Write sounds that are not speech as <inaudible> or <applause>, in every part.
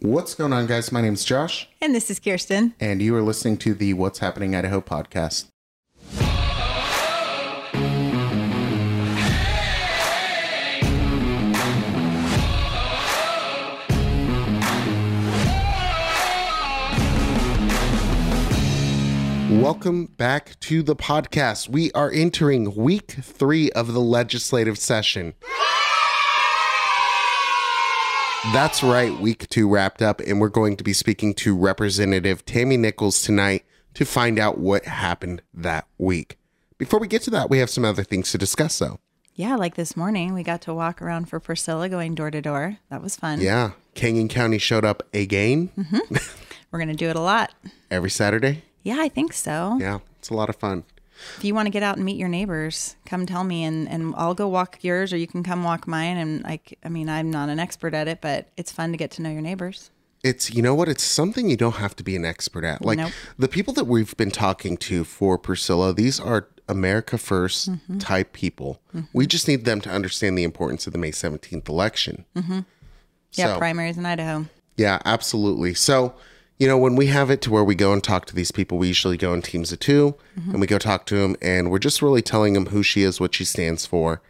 What's going on, guys? My name's Josh, And this is Kirsten. and you are listening to the What's Happening Idaho podcast. Welcome back to the podcast. We are entering week three of the legislative session. That's right, week two wrapped up, and we're going to be speaking to Representative Tammy Nichols tonight to find out what happened that week. Before we get to that, we have some other things to discuss, though. Yeah, like this morning, we got to walk around for Priscilla going door to door. That was fun. Yeah, Canyon County showed up again mm-hmm. <laughs> We're going to do it a lot. every Saturday. Yeah, I think so. Yeah, it's a lot of fun. If you want to get out and meet your neighbors, come tell me and, and I'll go walk yours or you can come walk mine. And like, I mean, I'm not an expert at it, but it's fun to get to know your neighbors. It's, you know what? It's something you don't have to be an expert at. Like Nope. the people that we've been talking to for Priscilla, these are America 1st Mm-hmm. type people. We just need them to understand the importance of the May 17th election. Mm-hmm. Yeah, So- primaries in Idaho. Yeah, absolutely. So, you know, when we have it to where we go and talk to these people, we usually go in teams of 2 mm-hmm. and we go talk to them, and we're just really telling them who she is, what she stands for,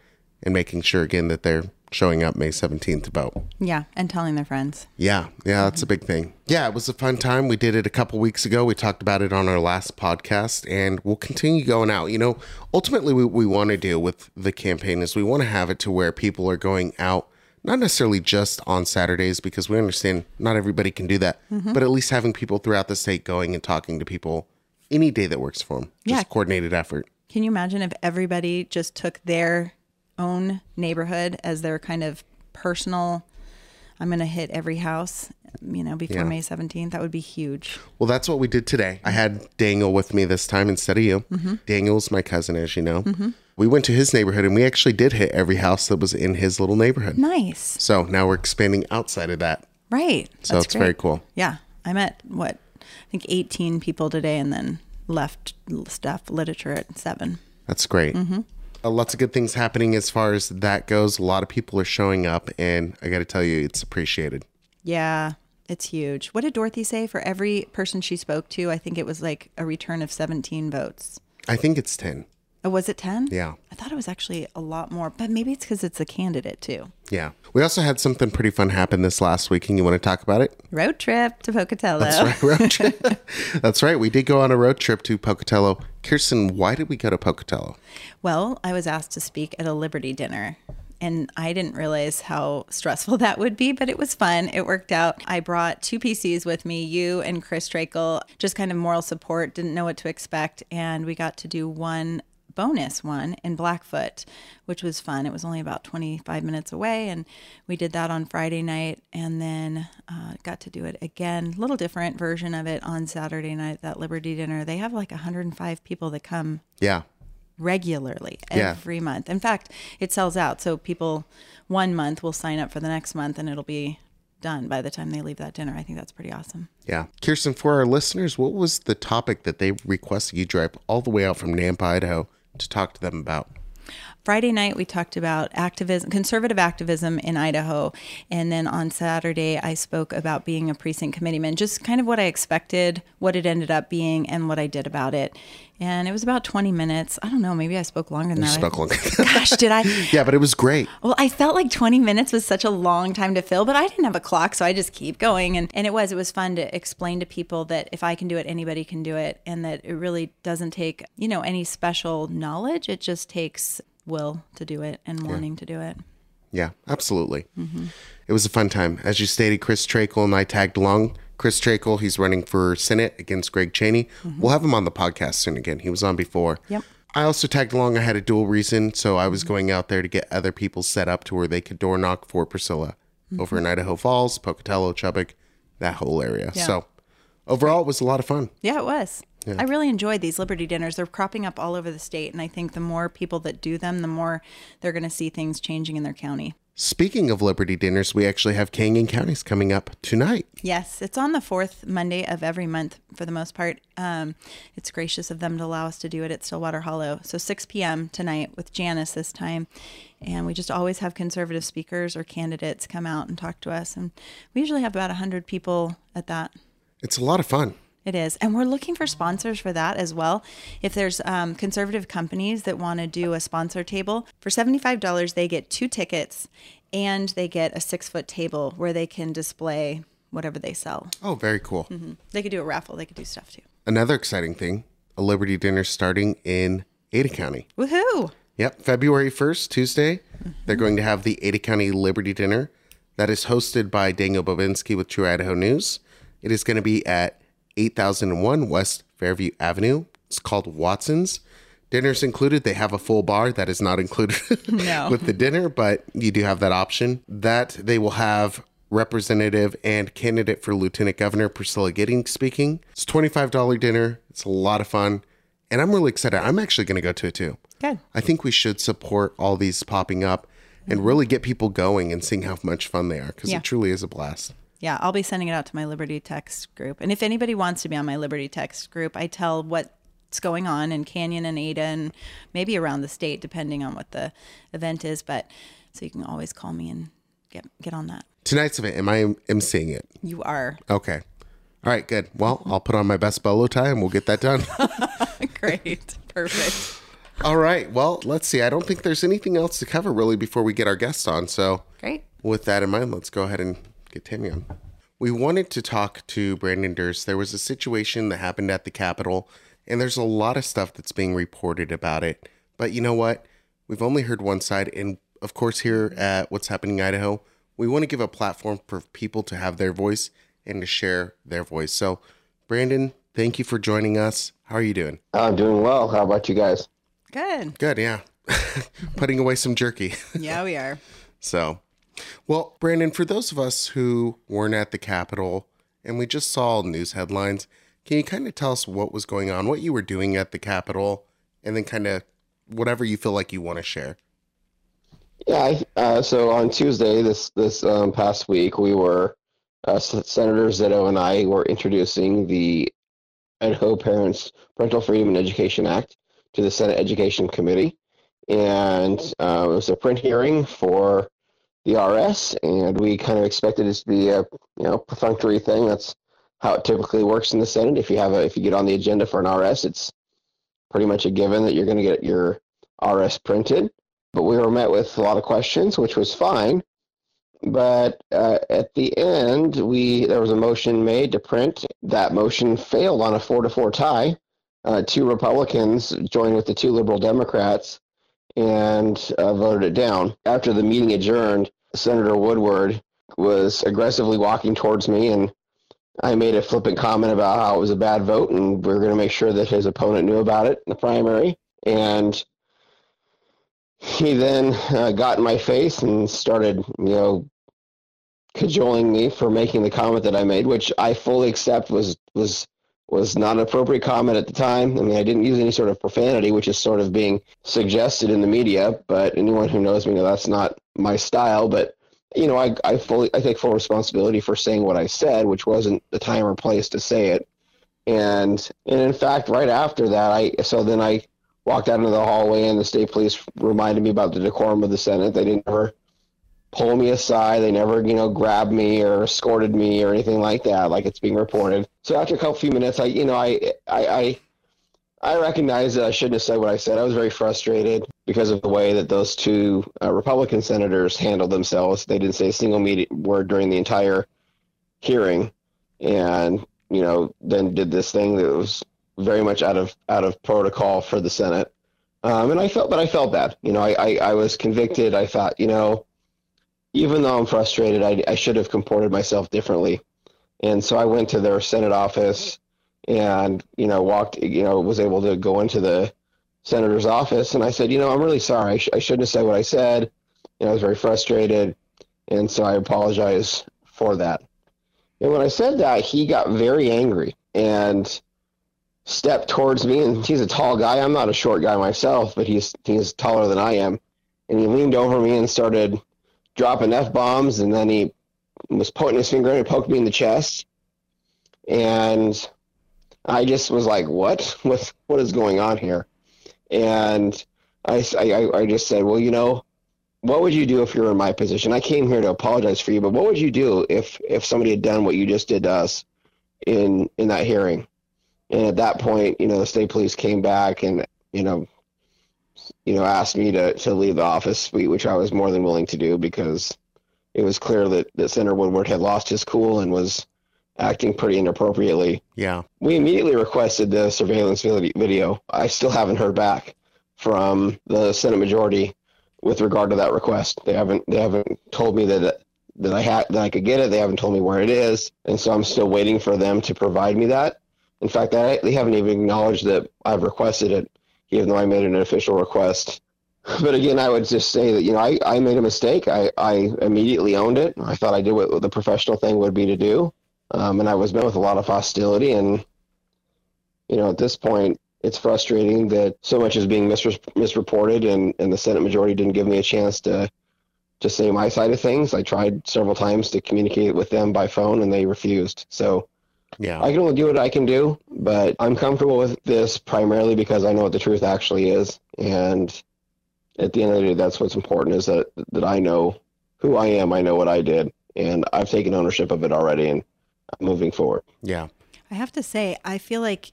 and making sure again that they're showing up May 17th to vote. Yeah, and telling their friends. Yeah, yeah, that's mm-hmm. a big thing. Yeah, it was a fun time. We did it a couple weeks ago. We talked about it on our last podcast, and we'll continue going out. You know, ultimately, what we want to do with the campaign is we want to have it to where people are going out, not necessarily just on Saturdays, because we understand not everybody can do that, mm-hmm. but at least having people throughout the state going and talking to people any day that works for them. Just Yeah. coordinated effort. Can you imagine if everybody just took their own neighborhood as their kind of personal, I'm going to hit every house, you know, before Yeah. May 17th? That would be huge. Well, that's what we did today. I had Daniel with me this time instead of you. Mm-hmm. Daniel's my cousin, as you know. Mm-hmm. We went to his neighborhood and we actually did hit every house that was in his little neighborhood. Nice. So now we're expanding outside of that. Right. So That's it's very cool. Yeah. I met what I think 18 people today and then left stuff literature at seven. That's great. Uh, lots of good things happening as far as that goes. A lot of people are showing up, and I got to tell you, it's appreciated. Yeah. It's huge. What did Dorothy say for every person she spoke to? I think it was like a return of 17 votes. I think it's 10. Oh, was it 10? Yeah. I thought it was actually a lot more, but maybe it's because it's a candidate too. Yeah. We also had something pretty fun happen this last week, and you want to talk about it? Road trip to Pocatello. That's right. Road <laughs> trip. That's right. We did go on a road trip to Pocatello. Kirsten, why did we go to Pocatello? Well, I was asked to speak at a Liberty dinner. And I didn't realize how stressful that would be, but it was fun. It worked out. I brought two PCs with me, you and Chris Trakel, just kind of moral support, didn't know what to expect. And we got to do one bonus one in Blackfoot, which was fun. It was only about 25 minutes away. And we did that on Friday night and then uh, got to do it again, a little different version of it on Saturday night that Liberty dinner. They have like 105 people that come Yeah. regularly Yeah. every month. In fact, it sells out. So people one month will sign up for the next month and it'll be done by the time they leave that dinner. I think that's pretty awesome. Yeah. Kirsten, for our listeners, what was the topic that they requested you drive all the way out from Nampa, Idaho to talk to them about? Friday night we talked about activism, conservative activism in Idaho, and then on Saturday I spoke about being a precinct committeeman, just kind of what I expected, what it ended up being, and what I did about it. And it was about 20 minutes. I don't know, maybe I spoke longer than that. spoke longer. <laughs> Gosh, did I? <laughs> yeah, but it was great. Well, I felt like 20 minutes was such a long time to fill, but I didn't have a clock, so I just keep going. And, and it was, it was fun to explain to people that if I can do it, anybody can do it. And that it really doesn't take, you know, any special knowledge. It just takes will to do it and wanting to do it. Yeah, absolutely. Mm-hmm. It was a fun time. As you stated, Chris Trakel and I tagged along. Chris Trakel, he's running for Senate against Greg Chaney. Mm-hmm. We'll have him on the podcast soon again. He was on before. Yep. I also tagged along. I had a dual reason. So I was mm-hmm. going out there to get other people set up to where they could door knock for Priscilla over in Idaho Falls, Pocatello, Chubbuck, that whole area. Yeah. So overall, it was a lot of fun. Yeah, it was. I really enjoyed these Liberty dinners. They're cropping up all over the state. And I think the more people that do them, the more they're going to see things changing in their county. Speaking of Liberty dinners, we actually have Canyon Counties coming up tonight. Yes, it's on the fourth Monday of every month for the most part. Um, it's gracious of them to allow us to do it at Stillwater Hollow. So 6 p.m. tonight with Janice this time. And we just always have conservative speakers or candidates come out and talk to us. And we usually have about 100 people at that. It's a lot of fun. It is. And we're looking for sponsors for that as well. If there's um, conservative companies that want to do a sponsor table, for $75, they get two tickets and they get a six foot table where they can display whatever they sell. Oh, very cool. Mm-hmm. They could do a raffle, they could do stuff too. Another exciting thing a Liberty dinner starting in Ada County. Woohoo! Yep, February 1st, Tuesday, mm-hmm. they're going to have the Ada County Liberty Dinner that is hosted by Daniel Bobinski with True Idaho News. It is going to be at 8001 West Fairview Avenue. It's called Watson's. Dinner's included. They have a full bar that is not included <laughs> no. with the dinner, but you do have that option. That they will have representative and candidate for lieutenant governor Priscilla Giddings speaking. It's $25 dinner. It's a lot of fun. And I'm really excited. I'm actually going to go to it too. Good. I think we should support all these popping up and really get people going and seeing how much fun they are because yeah. it truly is a blast. Yeah, I'll be sending it out to my Liberty Text group. And if anybody wants to be on my Liberty Text group, I tell what's going on in Canyon and Ada and maybe around the state, depending on what the event is. But so you can always call me and get get on that. Tonight's event, am I am seeing it? You are. Okay. All right, good. Well, I'll put on my best bolo tie and we'll get that done. <laughs> Great. Perfect. All right. Well, let's see. I don't think there's anything else to cover really before we get our guests on. So, great. With that in mind, let's go ahead and get Tammy on. We wanted to talk to Brandon Durst. There was a situation that happened at the Capitol, and there's a lot of stuff that's being reported about it. But you know what? We've only heard one side. And of course, here at What's Happening Idaho, we want to give a platform for people to have their voice and to share their voice. So, Brandon, thank you for joining us. How are you doing? I'm doing well. How about you guys? Good. Good, yeah. <laughs> Putting away some jerky. yeah, we are. <laughs> So, well, Brandon, for those of us who weren't at the Capitol and we just saw news headlines, can you kind of tell us what was going on, what you were doing at the Capitol, and then kind of whatever you feel like you want to share? Yeah, uh, so on Tuesday this this um, past week, we were uh, Senator Zito and I were introducing the Idaho Parents Parental Freedom and Education Act to the Senate Education Committee, and uh, it was a print hearing for the RS, and we kind of expected it to be a you know perfunctory thing. That's how it typically works in the Senate. If you have a if you get on the agenda for an RS, it's pretty much a given that you're going to get your RS printed. But we were met with a lot of questions, which was fine. But uh, at the end, we there was a motion made to print. That motion failed on a four to four tie. Uh, two Republicans joined with the two liberal Democrats and uh, voted it down. After the meeting adjourned, Senator Woodward was aggressively walking towards me, and I made a flippant comment about how it was a bad vote, and we are going to make sure that his opponent knew about it in the primary. And he then uh, got in my face and started, you know, cajoling me for making the comment that I made, which I fully accept was was was not an appropriate comment at the time. I mean, I didn't use any sort of profanity, which is sort of being suggested in the media. But anyone who knows me know that's not my style. But you know, I, I fully I take full responsibility for saying what I said, which wasn't the time or place to say it. And and in fact, right after that, I so then I walked out into the hallway, and the state police reminded me about the decorum of the Senate. They didn't ever pull me aside. They never, you know, grabbed me or escorted me or anything like that, like it's being reported. So after a couple few minutes, I, you know, I, I, I, I recognize that I shouldn't have said what I said. I was very frustrated because of the way that those two uh, Republican senators handled themselves. They didn't say a single media- word during the entire hearing, and you know, then did this thing that was very much out of out of protocol for the Senate. Um, and I felt, but I felt bad. You know, I, I, I was convicted. I thought, you know, even though I'm frustrated, I, I should have comported myself differently. And so I went to their Senate office and, you know, walked, you know, was able to go into the senator's office. And I said, you know, I'm really sorry. I, sh- I shouldn't have said what I said. You know, I was very frustrated. And so I apologize for that. And when I said that, he got very angry and stepped towards me. And he's a tall guy. I'm not a short guy myself, but he's he's taller than I am. And he leaned over me and started dropping f bombs, and then he was pointing his finger and poked me in the chest, and I just was like, "What? <laughs> What? What is going on here?" And I, I, I just said, "Well, you know, what would you do if you were in my position? I came here to apologize for you, but what would you do if if somebody had done what you just did to us in in that hearing?" And at that point, you know, the state police came back and you know, you know, asked me to to leave the office suite, which I was more than willing to do because it was clear that that Senator Woodward had lost his cool and was acting pretty inappropriately. Yeah. We immediately requested the surveillance video. I still haven't heard back from the Senate majority with regard to that request. They haven't they haven't told me that that I had that I could get it. They haven't told me where it is, and so I'm still waiting for them to provide me that. In fact, I, they haven't even acknowledged that I've requested it, even though I made an official request. <laughs> But again, I would just say that you know I, I made a mistake. I, I immediately owned it. I thought I did what the professional thing would be to do, um, and I was met with a lot of hostility. And you know, at this point, it's frustrating that so much is being mis- misreported, and, and the Senate majority didn't give me a chance to to say my side of things. I tried several times to communicate with them by phone, and they refused. So Yeah. I can only do what I can do, but I'm comfortable with this primarily because I know what the truth actually is, and at the end of the day, that's what's important is that that I know who I am. I know what I did, and I've taken ownership of it already, and I'm moving forward. yeah. I have to say, I feel like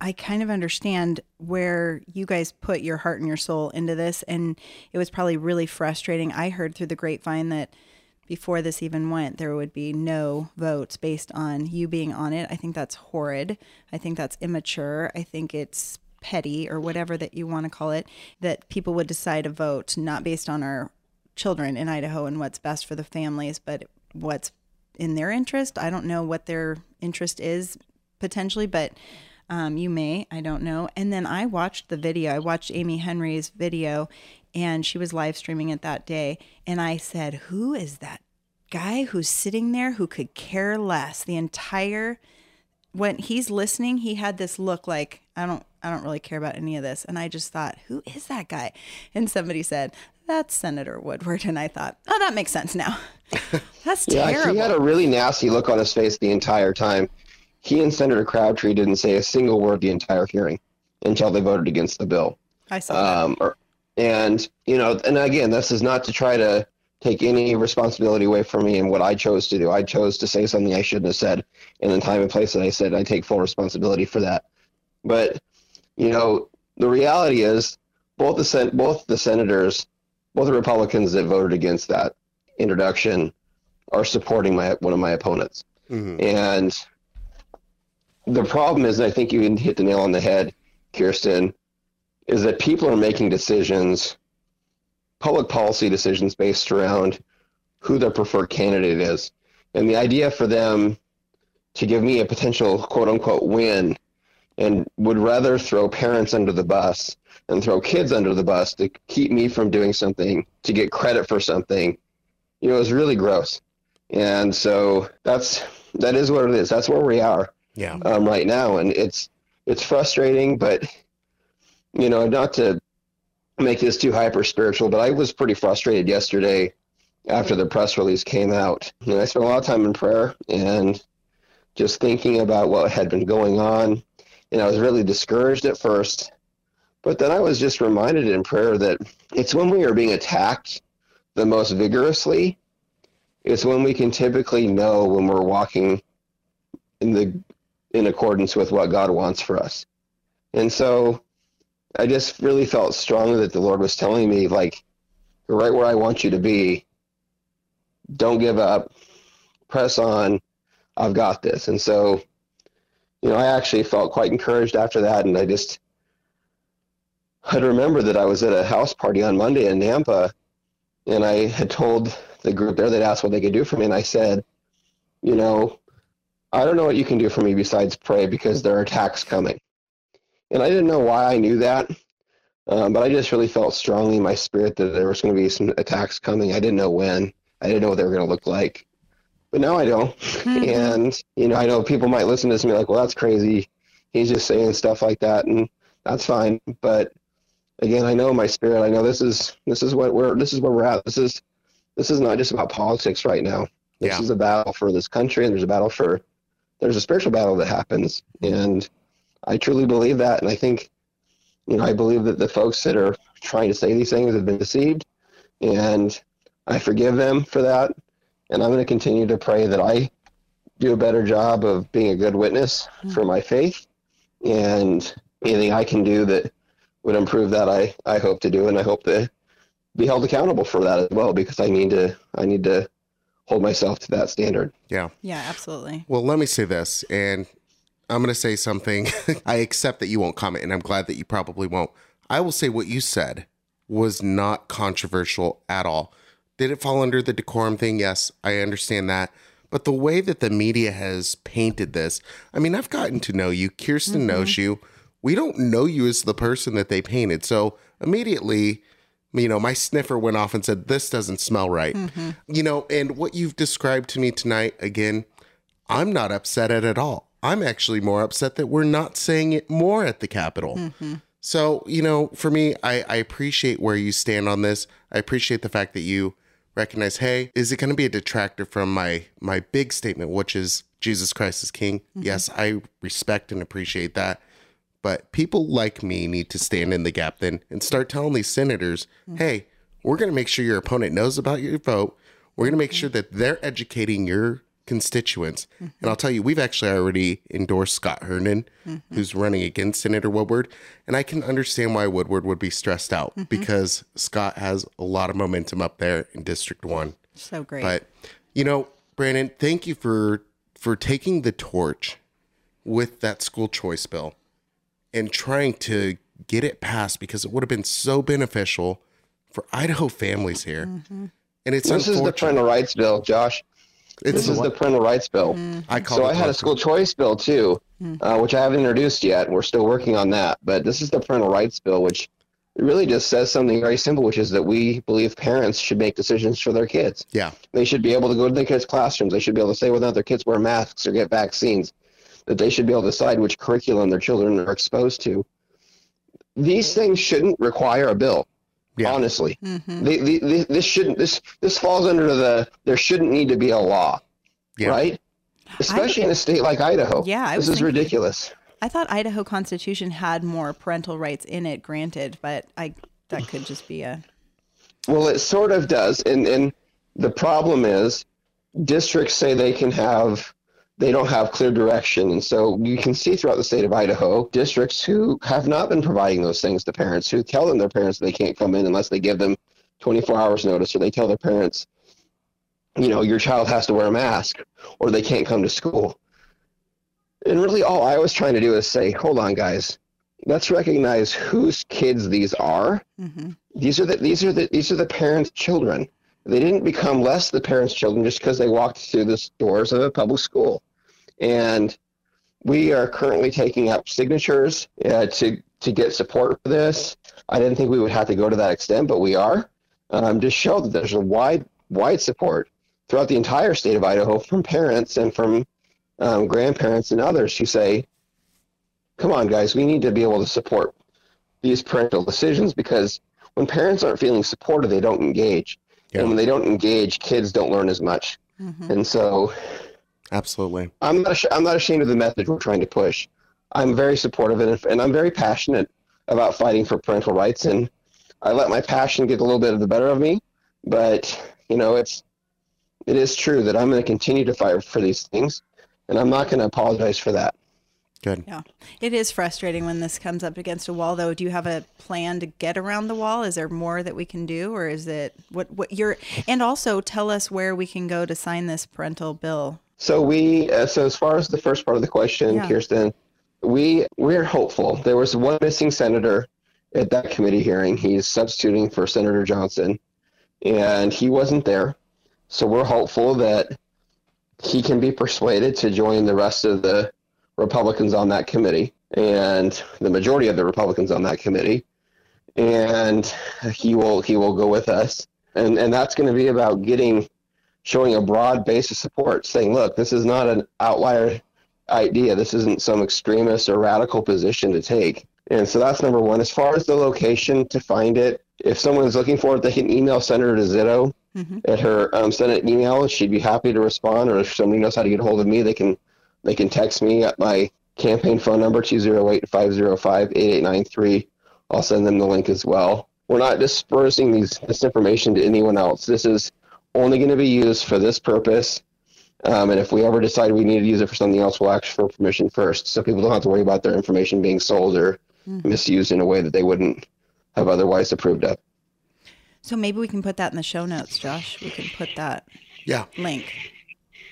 I kind of understand where you guys put your heart and your soul into this. And it was probably really frustrating. I heard through the grapevine that before this even went, there would be no votes based on you being on it. I think that's horrid. I think that's immature. I think it's petty or whatever that you want to call it, that people would decide a vote not based on our children in Idaho and what's best for the families, but what's in their interest. I don't know what their interest is potentially, but um, you may. I don't know. And then I watched the video. I watched Amy Henry's video, and she was live streaming it that day. And I said, Who is that guy who's sitting there who could care less? The entire when he's listening, he had this look like I don't I don't really care about any of this. And I just thought, who is that guy? And somebody said, That's Senator Woodward. And I thought, oh, that makes sense now. <laughs> That's Yeah, terrible. he had a really nasty look on his face the entire time. He and Senator Crabtree didn't say a single word the entire hearing until they voted against the bill. I saw that. Um, or, and you know, and again, this is not to try to take any responsibility away from me and what I chose to do. I chose to say something I shouldn't have said in the time and place that I said. I take full responsibility for that. But you know, the reality is, both the sen- both the senators, both the Republicans that voted against that introduction, are supporting my one of my opponents. Mhm. And the problem is, I think you hit the nail on the head, Kirsten, is that people are making decisions, public policy decisions based around who their preferred candidate is. And the idea for them to give me a potential quote unquote win and would rather throw parents under the bus and throw kids under the bus to keep me from doing something, to get credit for something, you know, is really gross. And so that's that is what it is. That's where we are Yeah. um, right now, and it's it's frustrating. But you know, not to make this too hyper spiritual, but I was pretty frustrated yesterday after the press release came out. Know, I spent a lot of time in prayer and just thinking about what had been going on, and I was really discouraged at first. But then I was just reminded in prayer that it's when we are being attacked the most vigorously it's when we can typically know when we're walking in the in accordance with what God wants for us. And so I just really felt strongly that the Lord was telling me like you're right where I want you to be. Don't give up. Press on. I've got this. And so you know, I actually felt quite encouraged after that and I just had remembered that I was at a house party on Monday in Nampa and I had told the group there that asked what they could do for me, and I said, you know, I don't know what you can do for me besides pray because there are attacks coming. And I didn't know why I knew that, um, but I just really felt strongly in my spirit that there was going to be some attacks coming. I didn't know when. I didn't know what they were going to look like. But now I know. and, you know, I know people might listen to this and be like, well, that's crazy. He's just saying stuff like that, and that's fine. But again, I know my spirit, I know this is this is what we're this is where we're at. This is this is not just about politics right now. This Yeah. is a battle for this country, and there's a battle for there's a spiritual battle that happens, and I truly believe that. And I think, you know, I believe that the folks that are trying to say these things have been deceived, and I forgive them for that. And I'm going to continue to pray that I do a better job of being a good witness hmm. for my faith, and anything I can do that would improve that, I I hope to do, and I hope to be held accountable for that as well because I need to I need to hold myself to that standard. Yeah. Yeah, absolutely. Well, let me say this, and I'm going to say something. <laughs> I accept that you won't comment, and I'm glad that you probably won't. I will say what you said was not controversial at all. Did it fall under the decorum thing? Yes, I understand that. But the way that the media has painted this, I mean, I've gotten to know you. Kirsten mm-hmm. knows you. We don't know you as the person that they painted. So immediately, you know, my sniffer went off and said, This doesn't smell right. Mm-hmm. You know, and what you've described to me tonight, again, I'm not upset at it all. I'm actually more upset that we're not saying it more at the Capitol. So, you know, for me, I, I appreciate where you stand on this. I appreciate the fact that you recognize, hey, is it going to be a detractor from my my big statement, which is Jesus Christ is King? Mm-hmm. Yes, I respect and appreciate that. But people like me need to stand in the gap then and start telling these senators, mm. hey, we're going to make sure your opponent knows about your vote. We're going to make sure mm-hmm. that they're educating your constituents. And mm-hmm. I'll tell you, we've actually already endorsed Scott Herndon, mm-hmm. who's running against Senator Woodward. And I can understand why Woodward would be stressed out mm-hmm. because Scott has a lot of momentum up there in District 1. So great. But you know, Brandon, thank you for for taking the torch with that school choice bill and trying to get it passed because it would have been so beneficial for Idaho families here. And it's This is the unfortunate. parental rights bill, Josh. It's This is the parental rights bill. Mm. Mm. I call So I had a school choice bill too, mm. uh, which I haven't introduced yet. We're still working on that. But this is the parental rights bill, which really just says something very simple, which is that we believe parents should make decisions for their kids. Yeah. They should be able to go to their kids' classrooms. They should be able to say whether their kids wear masks or get vaccines. That they should be able to decide which curriculum their children are exposed to. These things shouldn't require a bill. Yeah. Honestly, mm-hmm. the, the, the, this shouldn't. This this falls under the. There shouldn't need to be a law, Yeah. right? Especially in a state like Idaho. Yeah, I this is thinking- ridiculous. I thought Idaho Constitution had more parental rights in it, granted, but I that could just be a Well, it sort of does, and and the problem is, districts say they can have, they don't have clear direction, and so you can see throughout the state of Idaho districts who have not been providing those things to parents, who tell them their parents they can't come in unless they give them 24 hours notice, or they tell their parents, you know, your child has to wear a mask, or they can't come to school. And really, all I was trying to do is say, hold on, guys, let's recognize whose kids these are hmm these are the these are the these are the parents' children. They didn't become less the parents' children just because they walked through the doors of a public school. And we are currently taking up signatures uh, to to get support for this. I didn't think we would have to go to that extent, but we are. Um, to show that there's a wide wide support throughout the entire state of Idaho from parents and from um, grandparents and others who say, "Come on, guys, we need to be able to support these parental decisions because when parents aren't feeling supported, they don't engage. Yeah. And when they don't engage, kids don't learn as much. hmm And so Absolutely. I'm not, ash- I'm not ashamed of the message we're trying to push. I'm very supportive of it, and I'm very passionate about fighting for parental rights. And I let my passion get a little bit of the better of me. But, you know, it's, it is true that I'm going to continue to fight for these things, and I'm not going to apologize for that. Good. Yeah. It is frustrating when this comes up against a wall though. Do you have a plan to get around the wall? Is there more that we can do or is it what what you're and also tell us where we can go to sign this parental bill. So we, uh, so as far as the first part of the question, Yeah. Kirsten, we we're hopeful. There was one missing senator at that committee hearing. He's substituting for Senator Johnson, and he wasn't there. So we're hopeful that he can be persuaded to join the rest of the Republicans on that committee and the majority of the Republicans on that committee, and he will he will go with us. And and that's going to be about getting showing a broad base of support, saying, look, this is not an outlier idea. This isn't some extremist or radical position to take. And so that's number one. As far as the location to find it, if someone is looking for it, they can email Senator Zito mm-hmm. at her um, send an email. She'd be happy to respond, or if somebody knows how to get a hold of me, they can they can text me at my campaign phone number 208-505-8893. I'll send them the link as well. We're not dispersing these this information to anyone else. This is only going to be used for this purpose. Um, and if we ever decide we need to use it for something else, we'll ask for permission first, so people don't have to worry about their information being sold or mm-hmm. misused in a way that they wouldn't have otherwise approved of. So maybe we can put that in the show notes, Josh. We can put that yeah link.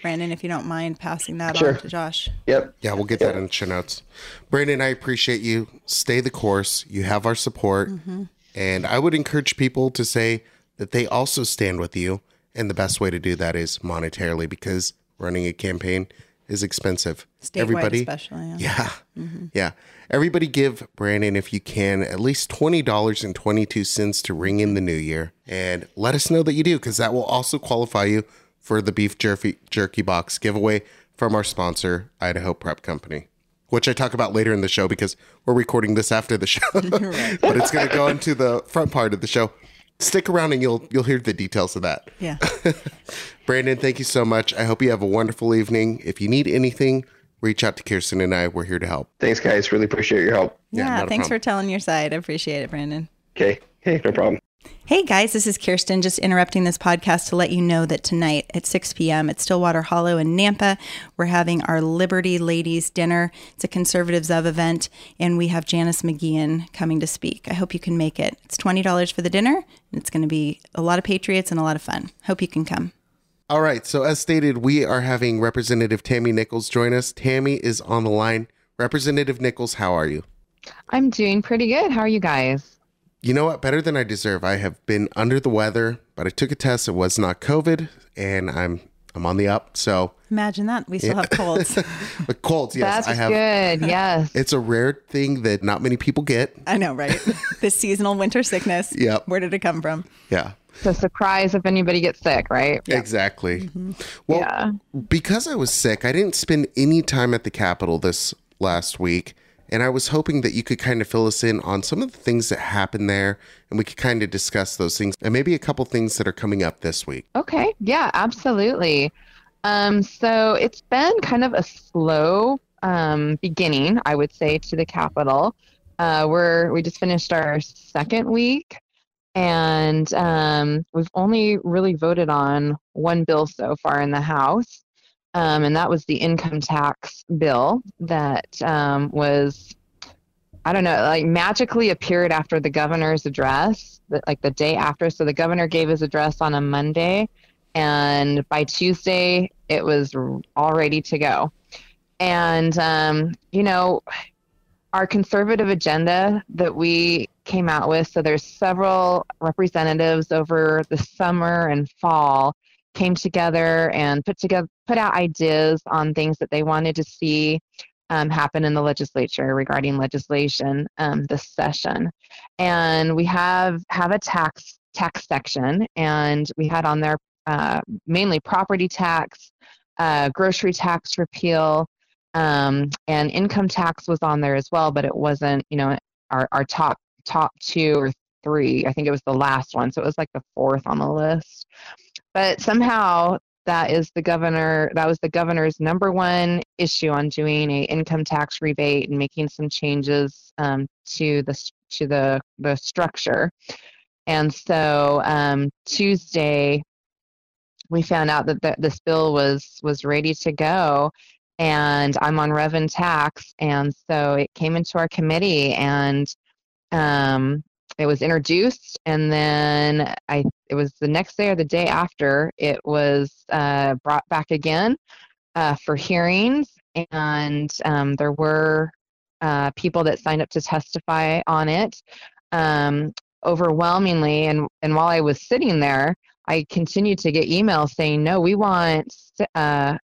Brandon, if you don't mind passing that sure. on to Josh. Yep. Yeah, we'll get yep. that in the show notes. Brandon, I appreciate you. Stay the course. You have our support. Mm-hmm. And I would encourage people to say that they also stand with you. And the best way to do that is monetarily because running a campaign is expensive. Statewide Everybody, especially. Yeah. Yeah. Mm-hmm. yeah. Everybody give Brandon, if you can, at least $20.22 to ring in the new year. And let us know that you do because that will also qualify you for the beef jerky, jerky box giveaway from our sponsor, Idaho Prep Company, which I talk about later in the show because we're recording this after the show. <laughs> <laughs> but it's going to go into the front part of the show. Stick around and you'll you'll hear the details of that. Yeah. <laughs> Brandon, thank you so much. I hope you have a wonderful evening. If you need anything, reach out to Kirsten and I. We're here to help. Thanks, guys. Really appreciate your help. Yeah, yeah thanks for telling your side. I appreciate it, Brandon. Okay. Hey, no problem. Hey guys, this is Kirsten just interrupting this podcast to let you know that tonight at 6 p.m. at Stillwater Hollow in Nampa, we're having our Liberty Ladies Dinner. It's a Conservatives of event, and we have Janice McGeachin coming to speak. I hope you can make it. It's $20 for the dinner, and it's going to be a lot of Patriots and a lot of fun. Hope you can come. All right, so as stated, we are having Representative Tammy Nichols join us. Tammy is on the line. Representative Nichols, how are you? I'm doing pretty good. How are you guys? You know what? Better than I deserve. I have been under the weather, but I took a test. It was not COVID, and I'm I'm on the up. So imagine that we still yeah. have colds. <laughs> but colds, yes, That's I have. Good, <laughs> yes. It's a rare thing that not many people get. I know, right? <laughs> the seasonal winter sickness. Yep. Where did it come from? Yeah. It's a surprise if anybody gets sick, right? Yeah. Exactly. Mm-hmm. Well, yeah. because I was sick, I didn't spend any time at the Capitol this last week. And I was hoping that you could kind of fill us in on some of the things that happened there and we could kind of discuss those things and maybe a couple things that are coming up this week. Okay. Yeah, absolutely. Um, so it's been kind of a slow um, beginning, I would say, to the Capitol. Uh, we're we just finished our second week, and um, we've only really voted on one bill so far in the House um, and that was the income tax bill that um, was I don't know, like magically appeared after the governor's address, like the day after. So the governor gave his address on a Monday, and by Tuesday it was all ready to go. And um, you know, our conservative agenda that we came out with. So there's several representatives over the summer and fall came together and put together put out ideas on things that they wanted to see um, happen in the legislature regarding legislation um, this session. And we have have a tax tax section, and we had on there uh, mainly property tax, uh, grocery tax repeal, um, and income tax was on there as well, but it wasn't you know our our top top two or three. I think it was the last one, so it was like the fourth on the list. But somehow that is the governor that was the governor's number one issue on doing a income tax rebate and making some changes um, to the to the the structure. And so um, tuesday we found out that the, this bill was was ready to go and i'm on rev and tax and so it came into our committee and um, it was introduced and then i it was the next day or the day after it was uh, brought back again uh, for hearings. And um, there were uh, people that signed up to testify on it. Um, overwhelmingly and, and while i was sitting there i continued to get emails saying no we want uh,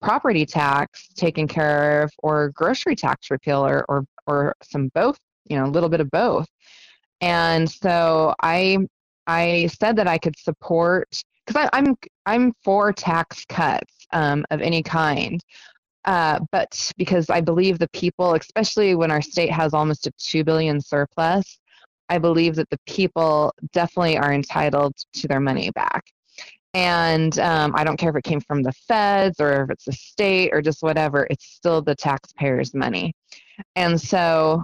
property tax taken care of or grocery tax repeal or, or, or some both you know a little bit of both and so I I said that I could support because I'm I'm for tax cuts um, of any kind, uh, but because I believe the people, especially when our state has almost a two billion surplus, I believe that the people definitely are entitled to their money back. And um, I don't care if it came from the feds or if it's the state or just whatever, it's still the taxpayers' money. And so,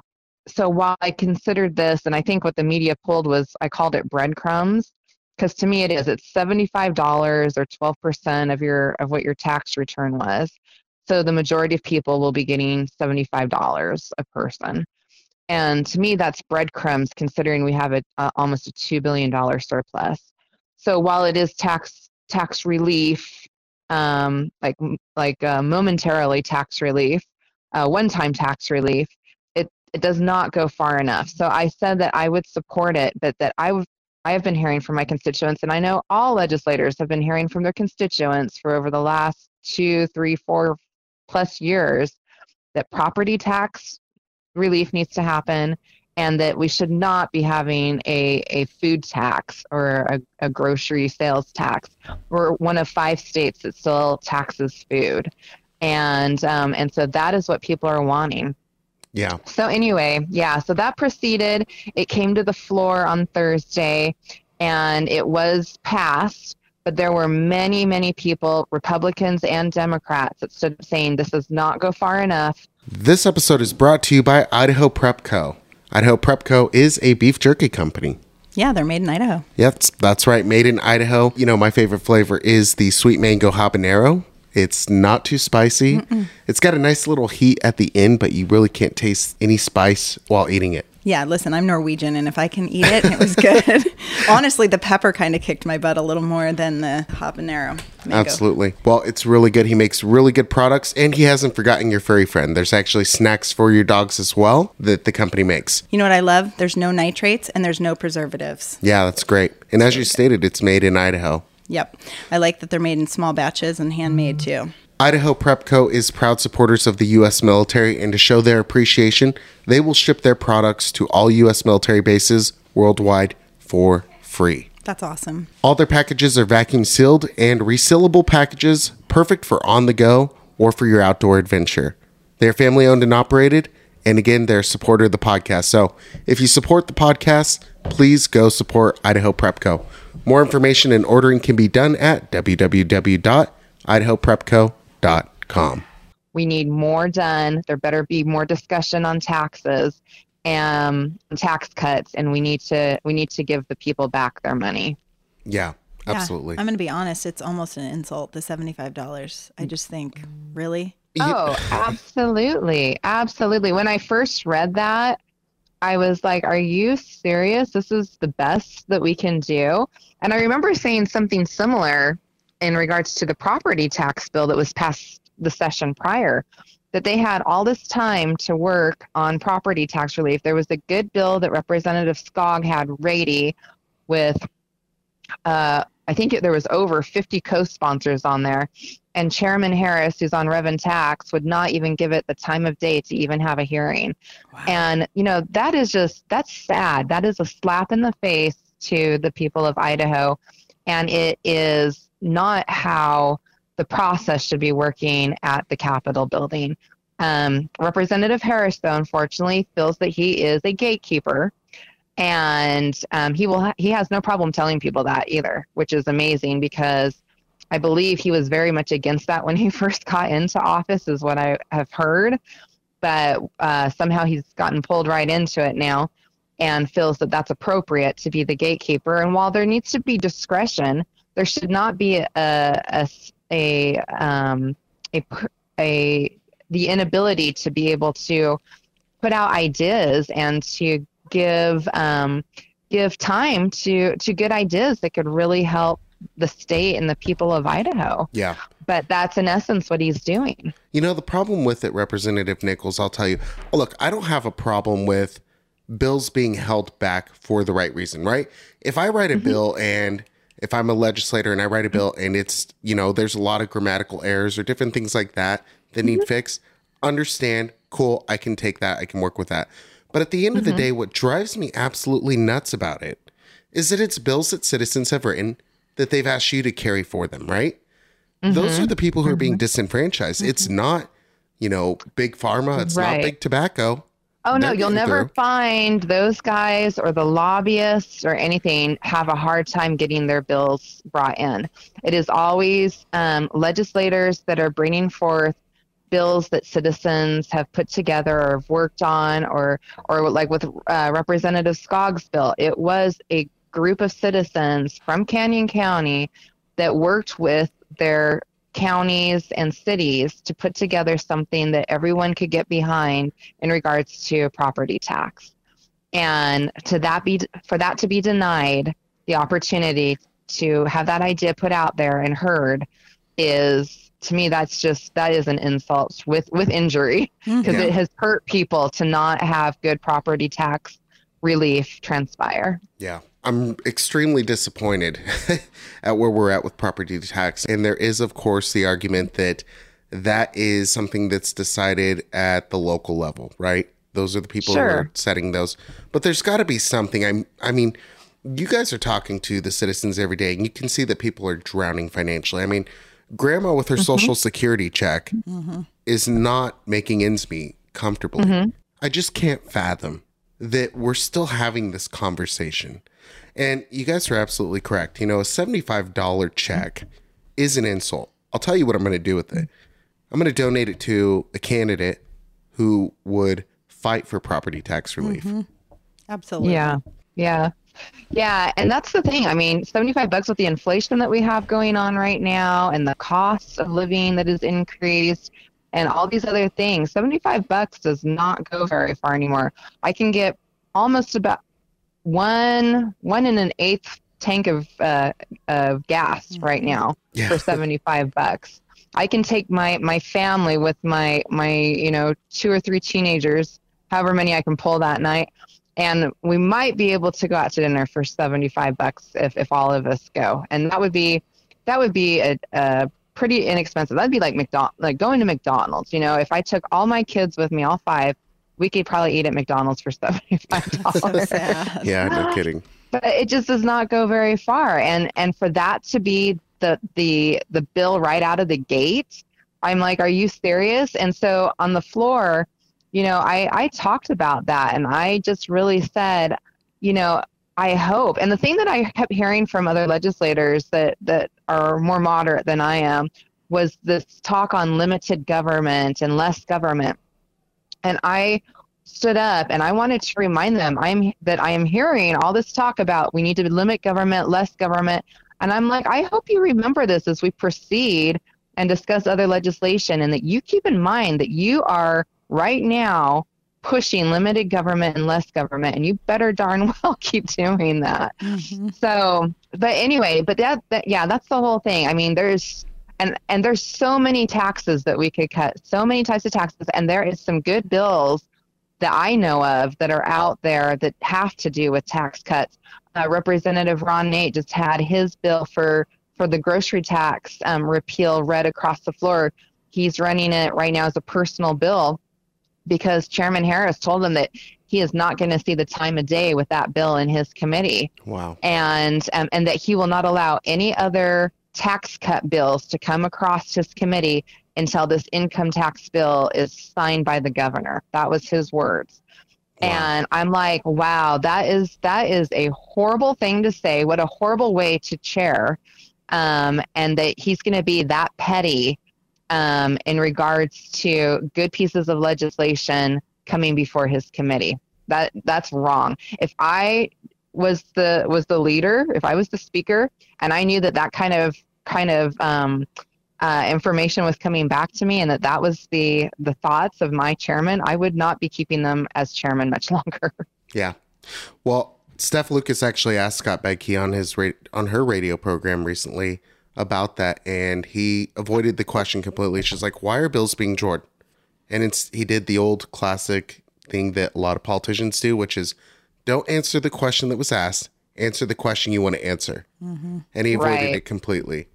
so while I considered this, and I think what the media pulled was I called it breadcrumbs, because to me it is. It's seventy-five dollars or twelve percent of your of what your tax return was. So the majority of people will be getting seventy-five dollars a person. And to me, that's breadcrumbs considering we have a, almost a $2 billion surplus. So while it is tax tax relief, um, like like uh, momentarily tax relief, uh, one-time tax relief, it does not go far enough. So I said that I would support it, but that I. I have been hearing from my constituents, and I know all legislators have been hearing from their constituents for over the last two, three, four plus years that property tax relief needs to happen and that we should not be having a, a food tax or a, a grocery sales tax. We're one of five states that still taxes food. And um, and so that is what people are wanting. Yeah. So anyway, yeah, so that proceeded. It came to the floor on Thursday and it was passed, but there were many, many people, Republicans and Democrats, that stood saying this does not go far enough. This episode is brought to you by Idaho Prep Co. Idaho Prep Co. is a beef jerky company. Yeah, they're made in Idaho. Yep, that's right. Made in Idaho. You know, my favorite flavor is the sweet mango habanero. It's not too spicy. Mm-mm. It's got a nice little heat at the end, but you really can't taste any spice while eating it. Yeah, listen, I'm Norwegian, and if I can eat it, it was good. <laughs> Honestly, the pepper kind of kicked my butt a little more than the habanero. Mango. Absolutely. Well, it's really good. He makes really good products, and he hasn't forgotten your furry friend. There's actually snacks for your dogs as well that the company makes. You know what I love? There's no nitrates and there's no preservatives. Yeah, that's great. And as you stated, it's made in Idaho. Yep. I like that they're made in small batches and handmade mm. too. Idaho Prep Co. is proud supporters of the U.S. military, and to show their appreciation, they will ship their products to all U.S. military bases worldwide for free. That's awesome. All their packages are vacuum sealed and resealable packages, perfect for on the go or for your outdoor adventure. They're family owned and operated, and again, they're a supporter of the podcast. So if you support the podcast, please go support Idaho Prep Co. More information and ordering can be done at www.idahoprepco.com. We need more done. There better be more discussion on taxes and tax cuts, and we need to we need to give the people back their money. Yeah, absolutely. Yeah, I'm going to be honest. It's almost an insult. The seventy five dollars. I just think, really. Oh, absolutely, absolutely. When I first read that, I was like, "Are you serious? This is the best that we can do." And I remember saying something similar in regards to the property tax bill that was passed the session prior that they had all this time to work on property tax relief. There was a good bill that Representative Skaug had ready with, uh, I think it, there was over 50 co-sponsors on there. And Chairman Harris, who's on Rev and Tax, would not even give it the time of day to even have a hearing. Wow. And, you know, that is just, that's sad. That is a slap in the face to the people of Idaho. And it is not how the process should be working at the Capitol building. Um, Representative Harris, though, unfortunately, feels that he is a gatekeeper, and um, he will ha- he has no problem telling people that either, which is amazing because I believe he was very much against that when he <laughs> first got into office, is what I have heard. But uh, somehow he's gotten pulled right into it now and feels that that's appropriate to be the gatekeeper. And while there needs to be discretion, there should not be a a a, um, a, a the inability to be able to put out ideas and to give um, give time to to good ideas that could really help the state and the people of Idaho. Yeah. But that's in essence what he's doing. You know, the problem with it, Representative Nichols, I'll tell you, look, I don't have a problem with bills being held back for the right reason, right? If I write a mm-hmm. bill and if I'm a legislator and I write a bill and it's, you know, there's a lot of grammatical errors or different things like that that need mm-hmm. fixed, understand, cool, I can take that, I can work with that. But at the end mm-hmm. of the mm-hmm. day, what drives me absolutely nuts about it is that it's bills that citizens have written that they've asked you to carry for them, right? Mm-hmm. Those are the people who are being mm-hmm. disenfranchised. It's mm-hmm. not, you know, big pharma, it's right. not big tobacco. Oh no, you'll never through. find those guys or the lobbyists or anything have a hard time getting their bills brought in. It is always um, legislators that are bringing forth bills that citizens have put together or have worked on, or or like with uh, Representative Skaug's bill, it was a group of citizens from Canyon County that worked with their counties and cities to put together something that everyone could get behind in regards to property tax. And to that be for that to be denied the opportunity to have that idea put out there and heard is to me that's just that is an insult with with injury mm-hmm. because Yeah. it has hurt people to not have good property tax relief transpire. Yeah. I'm extremely disappointed <laughs> at where we're at with property tax. And there is, of course, the argument that that is something that's decided at the local level, right? Those are the people who are setting those. But there's got to be something. I'm, I mean, you guys are talking to the citizens every day, and you can see that people are drowning financially. I mean, grandma with her mm-hmm. social security check mm-hmm. is not making ends meet comfortably. Mm-hmm. I just can't fathom that we're still having this conversation. And you guys are absolutely correct. You know, a $75 check is an insult. I'll tell you what I'm going to do with it. I'm going to donate it to a candidate who would fight for property tax relief. Mm-hmm. Absolutely. Yeah. Yeah. Yeah, and that's the thing. I mean, 75 bucks with the inflation that we have going on right now and the cost of living that is increased and all these other things. 75 bucks does not go very far anymore. I can get almost about one one and an eighth tank of uh, of gas right now Yeah. for 75 bucks. I can take my my family with my my you know two or three teenagers, however many I can pull that night, and we might be able to go out to dinner for 75 bucks if if all of us go, and that would be that would be a, a pretty inexpensive. That'd be like McDonald like going to McDonald's. You know, if I took all my kids with me, all five, we could probably eat at McDonald's for <laughs> 75 So dollars sad. Yeah, no <laughs> kidding. but it just does not go very far and and for that to be the the the bill right out of the gate i'm like are you serious and so on the floor you know i i talked about that and i just really said you know i hope and the thing that i kept hearing from other legislators that that are more moderate than i am was this talk on limited government and less government and i stood up and I wanted to remind them I'm that I am hearing all this talk about we need to limit government, less government. And I'm like, I hope you remember this as we proceed and discuss other legislation and that you keep in mind that you are right now pushing limited government and less government and you better darn <laughs> well keep doing that. Mhm. So, but anyway, but that, that yeah, that's the whole thing. I mean, there's and and there's so many taxes that we could cut, so many types of taxes, and there is some good bills that I know of that are out there that have to do with tax cuts. Uh, Representative Ron Nate just had his bill for for the grocery tax um, repeal read across the floor. He's running it right now as a personal bill because Chairman Harris told him that he is not going to see the time of day with that bill in his committee Wow. and um, and that he will not allow any other tax cut bills to come across his committee until this income tax bill is signed by the governor. That was his words. Wow. And I'm like, wow, that is that is a horrible thing to say. What a horrible way to chair. Um, and that he's going to be that petty um, in regards to good pieces of legislation coming before his committee. That that's wrong. If I was the was the leader, if I was the speaker, and I knew that that kind of kind of um, uh, information was coming back to me, and that that was the the thoughts of my chairman, I would not be keeping them as chairman much <laughs> longer. Yeah. Well, Steph Lucas actually asked Scott Bedke on his ra- on her radio program recently about that, and he avoided the question completely. She's like, "Why are bills being drawn?" And it's he did the old classic thing that a lot of politicians do, which is don't answer the question that was asked, answer the question you want to answer. Mm-hmm. And he avoided Right. it completely.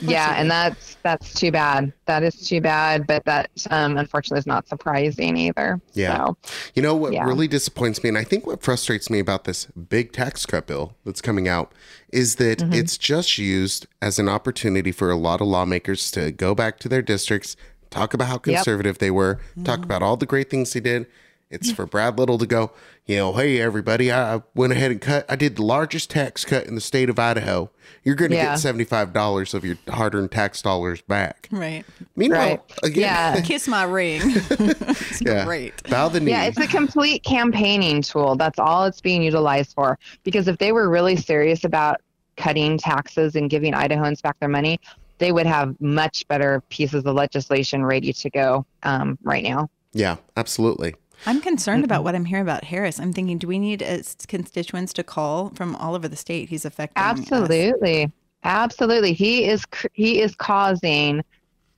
Yeah, and that's that's too bad. That is too bad, but that um, unfortunately is not surprising either. Yeah. So, You know what Yeah. really disappoints me, and I think what frustrates me about this big tax cut bill that's coming out is that Mm-hmm. it's just used as an opportunity for a lot of lawmakers to go back to their districts, talk about how conservative they were, talk about all the great things they did, It's for Brad Little to go, you know, hey, everybody, I I went ahead and cut, I did the largest tax cut in the state of Idaho. You're going to Yeah. get $75 of your hard earned tax dollars back. Right. Meanwhile, Right. again, Yeah. <laughs> Kiss my ring. <laughs> it's yeah, great. bow the knee. Yeah, it's a complete campaigning tool. That's all it's being utilized for. Because if they were really serious about cutting taxes and giving Idahoans back their money, they would have much better pieces of legislation ready to go um, right now. yeah, absolutely. I'm concerned about what I'm hearing about Harris. I'm thinking, do we need uh, his constituents to call from all over the state? He's affecting. us. Absolutely, absolutely. He is he is causing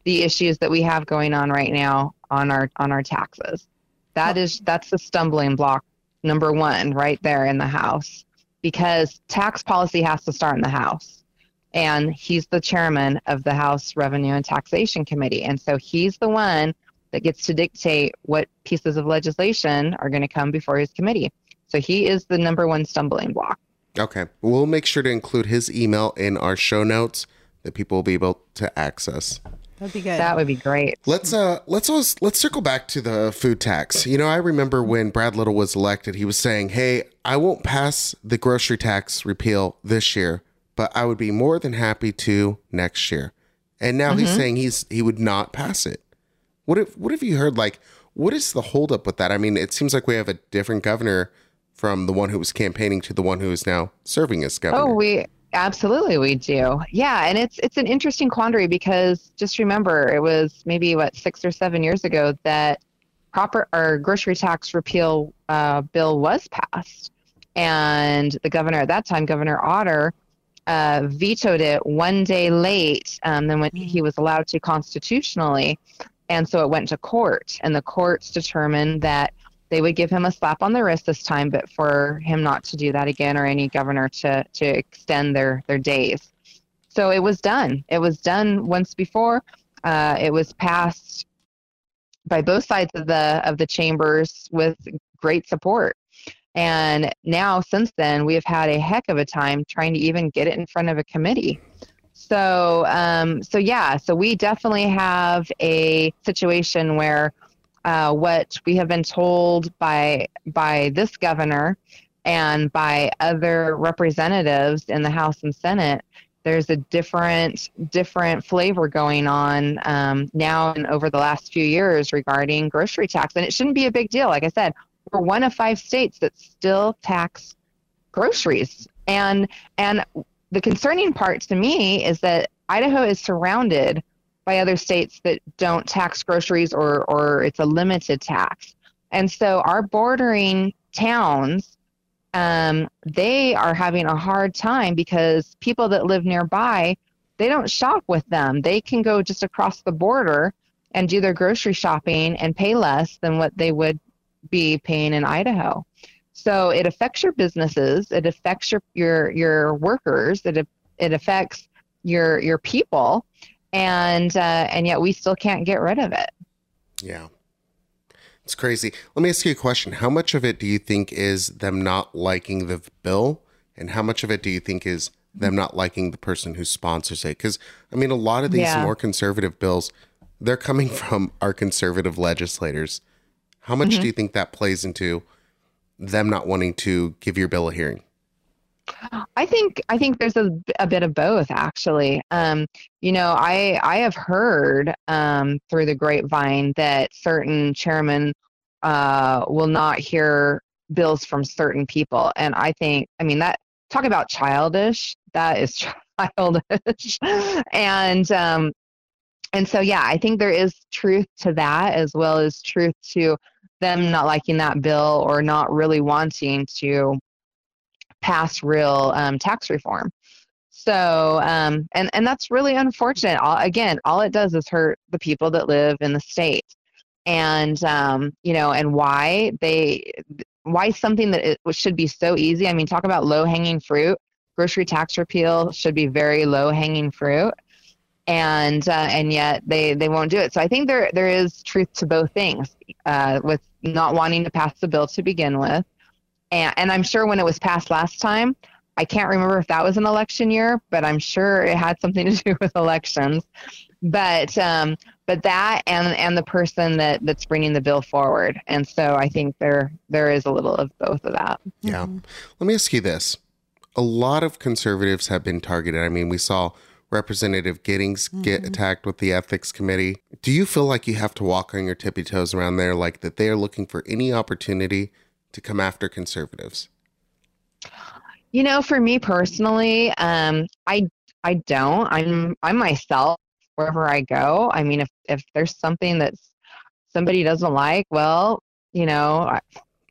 the issues that we have going on right now on our on our taxes. That is that's the stumbling block number one right there in the House because tax policy has to start in the House. And he's the chairman of the House Revenue and Taxation Committee. And so he's the one that gets to dictate what pieces of legislation are going to come before his committee. So he is the number one stumbling block. Okay. We'll make sure to include his email in our show notes that people will be able to access. That'd be good. That would be great. Let's uh let's always, let's circle back to the food tax. You know, I remember when Brad Little was elected, he was saying, "Hey, I won't pass the grocery tax repeal this year, but I would be more than happy to next year." And now he's saying he's he would not pass it. What if what have you heard like what is the holdup with that? I mean, it seems like we have a different governor from the one who was campaigning to the one who is now serving as governor. Oh, we absolutely we do. Yeah, and it's it's an interesting quandary because just remember it was maybe what six or seven years ago that proper or grocery tax repeal uh, bill was passed, and the governor at that time, Governor Otter, uh, vetoed it one day late um, than when he was allowed to constitutionally, and so it went to court, and the courts determined that they would give him a slap on the wrist this time, but for him not to do that again or any governor to, to extend their, their days. So it was done. It was done once before. Uh, it was passed by both sides of the of the chambers with great support. And now, since then, we have had a heck of a time trying to even get it in front of a committee. So, um, so yeah, so we definitely have a situation where uh, what we have been told by by this governor and by other representatives in the House and Senate, there's a different different flavor going on um, now and over the last few years regarding grocery tax, and it shouldn't be a big deal. Like I said, we're one of five states that still tax groceries, and and the concerning part to me is that Idaho is surrounded by other states that don't tax groceries or, or it's a limited tax. And so our bordering towns, um, they are having a hard time because people that live nearby, they don't shop with them. They can go just across the border and do their grocery shopping and pay less than what they would be paying in Idaho. So it affects your businesses, it affects your your, your workers, it it affects your your people and uh, and yet we still can't get rid of it. Yeah. It's crazy. Let me ask you a question. How much of it do you think is them not liking the bill? And how much of it do you think is them not liking the person who sponsors it? Because, I mean, a lot of these Yeah. more conservative bills, they're coming <laughs> from our conservative legislators. How much do you think that plays into them not wanting to give your bill a hearing? I think I think there's a, a bit of both actually. Um, you know, I I have heard um, through the grapevine that certain chairmen uh, will not hear bills from certain people, and I think I mean that talk about childish. That is <laughs> childish, and um, and so yeah, I think there is truth to that as well as truth to them not liking that bill or not really wanting to pass real um, tax reform. So, um, and and that's really unfortunate. All, again, all it does is hurt the people that live in the state, and um, you know, and why they, why something that it should be so easy. I mean, talk about low hanging fruit. Grocery tax repeal should be very low hanging fruit, and uh, and yet they they won't do it. So I think there there is truth to both things uh, with not wanting to pass the bill to begin with and, and I'm sure when it was passed last time, I can't remember if that was an election year, but I'm sure it had something to <laughs> do with elections. But um, but that and and the person that that's bringing the bill forward. And so I think there there is a little of both of that. Yeah. Let me ask you this. A lot of conservatives have been targeted. I mean, we saw Representative Giddings get attacked with the ethics committee. Do you feel like you have to walk on your tippy toes around there, like that they are looking for any opportunity to come after conservatives? You know, for me personally, um, I I don't. I'm I'm myself wherever I go. I mean, if if there's something that somebody doesn't like, well, you know, I,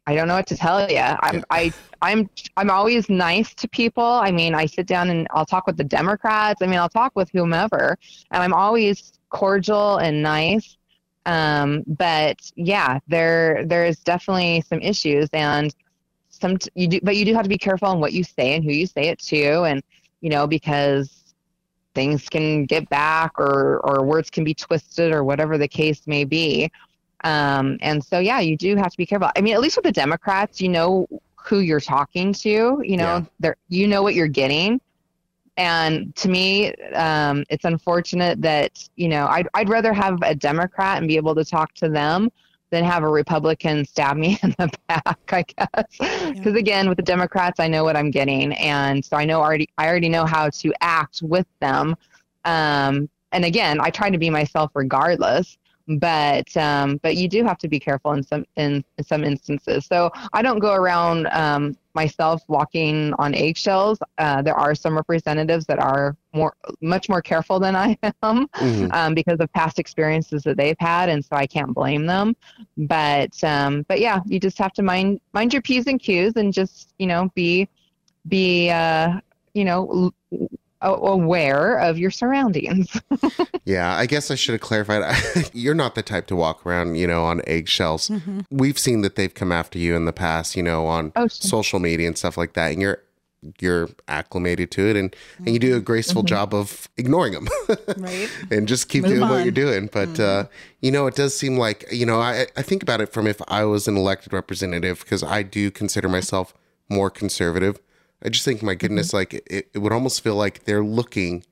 I don't know what to tell you. I'm I I'm I'm always nice to people. I mean, I sit down and I'll talk with the Democrats. I mean, I'll talk with whomever, and I'm always cordial and nice. Um, but yeah, there there's definitely some issues and some you do, but you do have to be careful on what you say and who you say it to, and you know because things can get back or or words can be twisted or whatever the case may be. Um, and so yeah, you do have to be careful. I mean, at least with the Democrats, you know who you're talking to. You know, Yeah. they're you know what you're getting. And to me, um, it's unfortunate that you know I'd I'd rather have a Democrat and be able to talk to them than have a Republican stab me <laughs> in the back. I guess because again, with the Democrats, I know what I'm getting, and so I know already I already know how to act with them. Um, and again, I try to be myself regardless. But um, but you do have to be careful in some in, in some instances. So I don't go around um, myself walking on eggshells. Uh, there are some representatives that are more much more careful than I <laughs> am Mhm. um, because of past experiences that they've had, and so I can't blame them. But um, but yeah, you just have to mind mind your p's and q's and just you know be be uh, you know aware of your surroundings. <laughs> Yeah, I guess I should have clarified. <laughs> You're not the type to walk around, you know, on eggshells. Mm-hmm. We've seen that they've come after you in the past, you know, on Oh, sure. social media and stuff like that, and you're you're acclimated to it, and and you do a mm-hmm. graceful mm-hmm. job of ignoring them. <laughs> Right. and just keep Move doing what you're doing. But uh, you know, it does seem like you know, I I think about it from if I was an elected representative because I do consider myself more conservative. I just think, my goodness, like it, it would almost feel like they're looking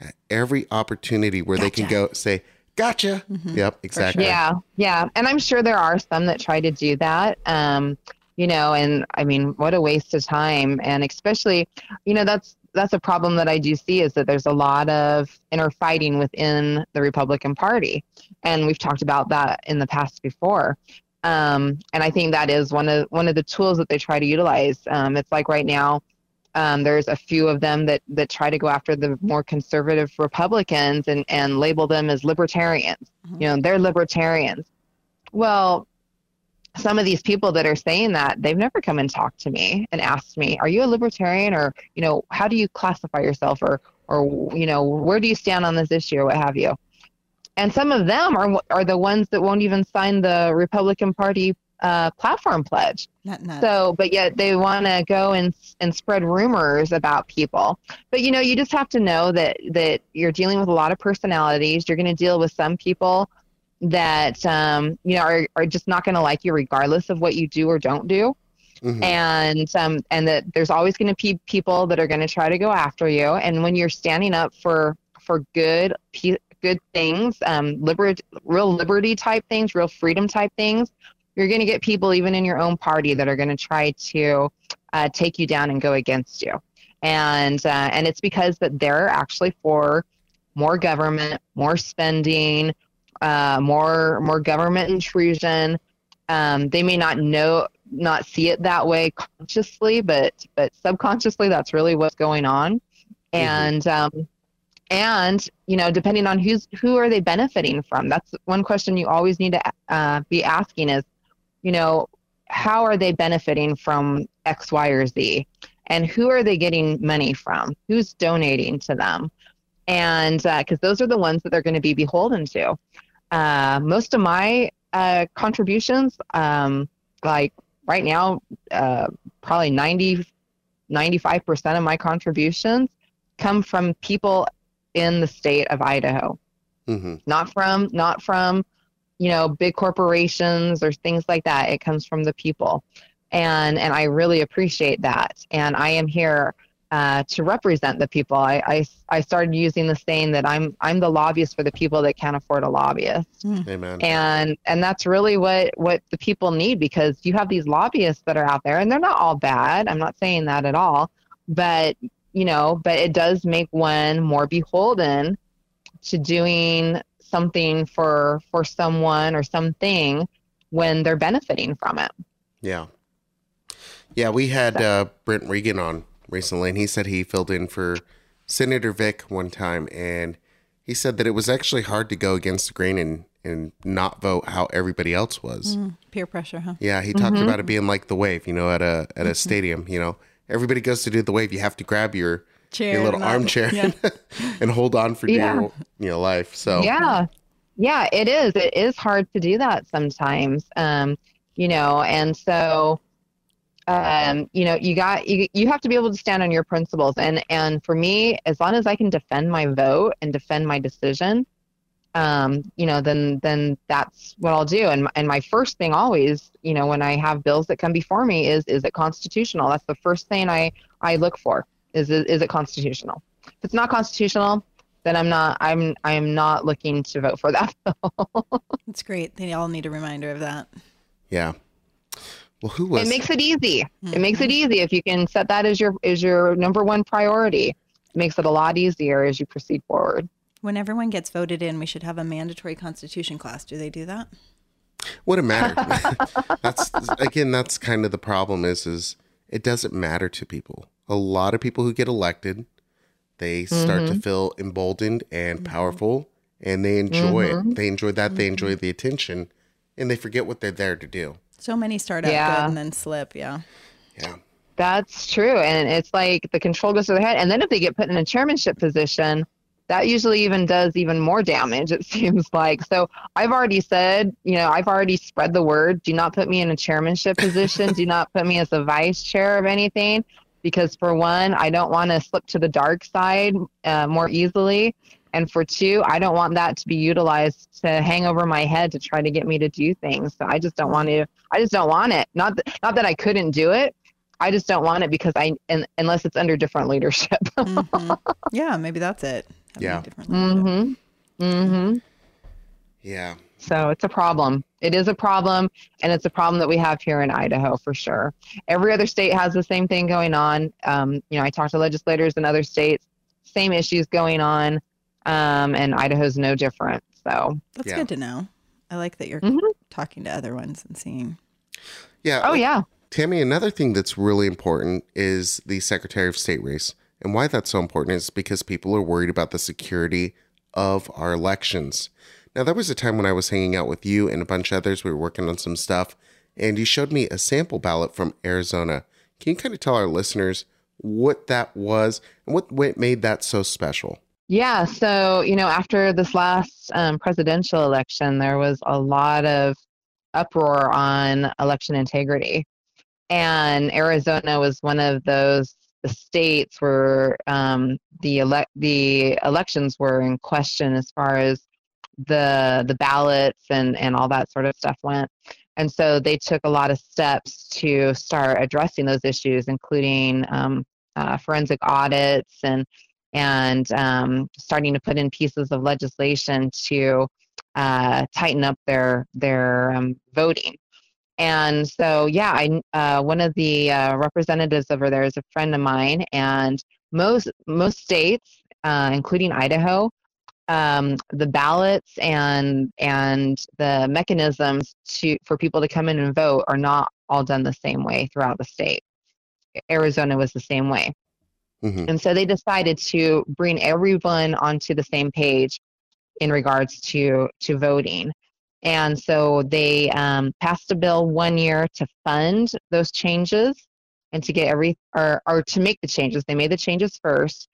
at every opportunity where they can go say, "Gotcha." Yep, exactly. Yeah, yeah, and I'm sure there are some that try to do that. Um, you know, and I mean, what a waste of time, and especially, you know, that's that's a problem that I do see is that there's a lot of inner fighting within the Republican Party, and we've talked about that in the past before. Um, and I think that is one of one of the tools that they try to utilize. Um, it's like right now, um, there's a few of them that that try to go after the more conservative Republicans and and label them as libertarians. You know, they're libertarians. Well, some of these people that are saying that they've never come and talked to me and asked me, "Are you a libertarian?" or you know, "How do you classify yourself?" or or you know, "Where do you stand on this issue?" or what have you. And some of them are are the ones that won't even sign the Republican Party uh, platform pledge. Not nuts. So, but yet they want to go and and spread rumors about people. But you know, you just have to know that that you're dealing with a lot of personalities. You're going to deal with some people that um, you know are are just not going to like you regardless of what you do or don't do. Mhm. And um, and that there's always going to be people that are going to try to go after you. And when you're standing up for for good pe- good things, um, liberty, real liberty type things, real freedom type things, you're going to get people even in your own party that are going to try to uh, take you down and go against you. And uh, and it's because that they're actually for more government, more spending, uh, more more government intrusion. Um, they may not know, not see it that way consciously, but but subconsciously, that's really what's going on. And um, and you know, depending on who's who are they benefiting from? That's one question you always need to uh, be asking is, you know, how are they benefiting from X, Y, or Z, and who are they getting money from? Who's donating to them? And because those are the ones that they're going to be beholden to. Uh, most of my uh, contributions, um, like right now, uh, probably 90, 95% of my contributions come from people in the state of Idaho, Mhm. not from, not from, you know, big corporations or things like that. It comes from the people. And, and I really appreciate that. And I am here uh, to represent the people. I, I, I started using the saying that I'm I'm the lobbyist for the people that can't afford a lobbyist. Amen. And and that's really what what the people need because you have these lobbyists that are out there and they're not all bad. I'm not saying that at all, but you know, but it does make one more beholden to doing something for for someone or something when they're benefiting from it. Yeah. Yeah, we had uh, Brent Regan on recently, and he said he filled in for Senator Vick one time, and he said that it was actually hard to go against the grain and, and not vote how everybody else was. Mm, peer pressure, huh? Yeah, he talked about it being like the wave, you know, at a at a stadium. You know, everybody goes to do the wave. You have to grab your Chair. your little armchair Yeah. <laughs> and hold on for Yeah. dear you know life. So Yeah. Yeah, it is. It is hard to do that sometimes. Um, you know, and so um, you know, you got you you have to be able to stand on your principles and and for me, as long as I can defend my vote and defend my decision, um, you know, then then that's what I'll do. And and my first thing always, you know, when I have bills that come before me is is it constitutional? That's the first thing I I look for. Is it is it constitutional? If it's not constitutional, then I'm not I'm I'm not looking to vote for that <laughs> bill. It's great. They all need a reminder of that. yeah. Well, who was it makes it easy. It makes it easy if you can set that as your as your number one priority. It makes it a lot easier as you proceed forward. When everyone gets voted in, we should have a mandatory constitution class. Do they do that? Would it matter? <laughs> that's again, that's kind of the problem. Is is it doesn't matter to people. A lot of people who get elected, they start Mm-hmm. to feel emboldened and powerful, and they enjoy Mm-hmm. it. They enjoy that. They enjoy the attention, and they forget what they're there to do. So many start out Yeah. good and then slip. Yeah. Yeah, That's true. And it's like the control goes to their head. And then if they get put in a chairmanship position, that usually even does even more damage, it <laughs> seems like. So I've already said, you know, I've already spread the word do not put me in a chairmanship position, do not put me as a vice chair of anything. Because for one, I don't want to slip to the dark side uh, more easily. And for two, I don't want that to be utilized to hang over my head to try to get me to do things. So I just don't want to. I just don't want it. Not that, not that I couldn't do it. I just don't want it because I, and, unless it's under different leadership. <laughs> Mhm. yeah, maybe that's it. Having a Yeah. different leadership. hmm hmm yeah, So it's a problem. It is a problem, and it's a problem that we have here in Idaho for sure. Every other state has the same thing going on. Um, you know, I talked to legislators in other states, same issues going on, um, and Idaho's no different. So, That's Yeah. good to know. I like that you're Mhm. talking to other ones and seeing. yeah. oh yeah, Tammy, another thing that's really important is the Secretary of State race. And why that's so important is because people are worried about the security of our elections. Now, there was a time when I was hanging out with you and a bunch of others. We were working on some stuff, and you showed me a sample ballot from Arizona. Can you kind of tell our listeners what that was and what, what made that so special? Yeah, so you know, after this last um, presidential election, there was a lot of uproar on election integrity, and Arizona was one of those the states where um, the elect the elections were in question as far as the the ballots and and all that sort of stuff went. And so they took a lot of steps to start addressing those issues, including um, uh, forensic audits and and um, starting to put in pieces of legislation to uh, tighten up their their um, voting. And so, yeah, I uh, one of the uh, representatives over there is a friend of mine, and most most states, uh, including Idaho, um, the ballots and and the mechanisms to for people to come in and vote are not all done the same way throughout the state. Arizona was the same way. hmm And so they decided to bring everyone onto the same page in regards to to voting. And so they um, passed a bill one year to fund those changes and to get every or, or to make the changes. They made the changes first.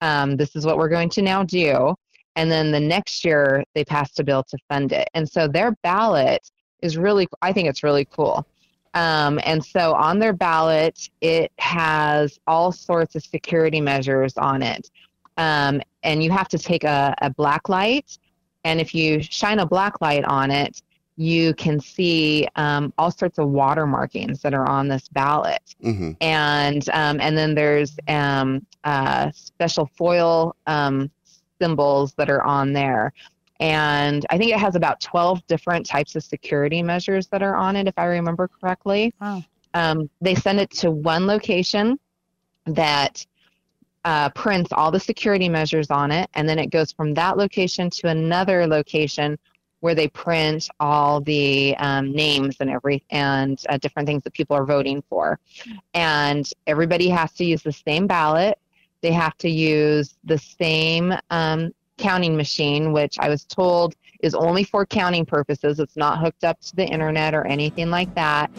Um, this is what we're going to now do. And then the next year they passed a bill to fund it. And so their ballot is really, I think it's really cool. Um, and so on their ballot, it has all sorts of security measures on it. Um, and you have to take a, a black light. And if you shine a black light on it, you can see um, all sorts of water markings that are on this ballot. hmm And um, and then there's um, uh, special foil um, symbols that are on there. And I think it has about 12 different types of security measures that are on it, if I remember correctly. Wow. Um, they send it to one location that uh, prints all the security measures on it, and then it goes from that location to another location where they print all the um, names and every and uh, different things that people are voting for. And everybody has to use the same ballot. They have to use the same um, counting machine, which I was told is only for counting purposes. It's not hooked up to the internet or anything like that.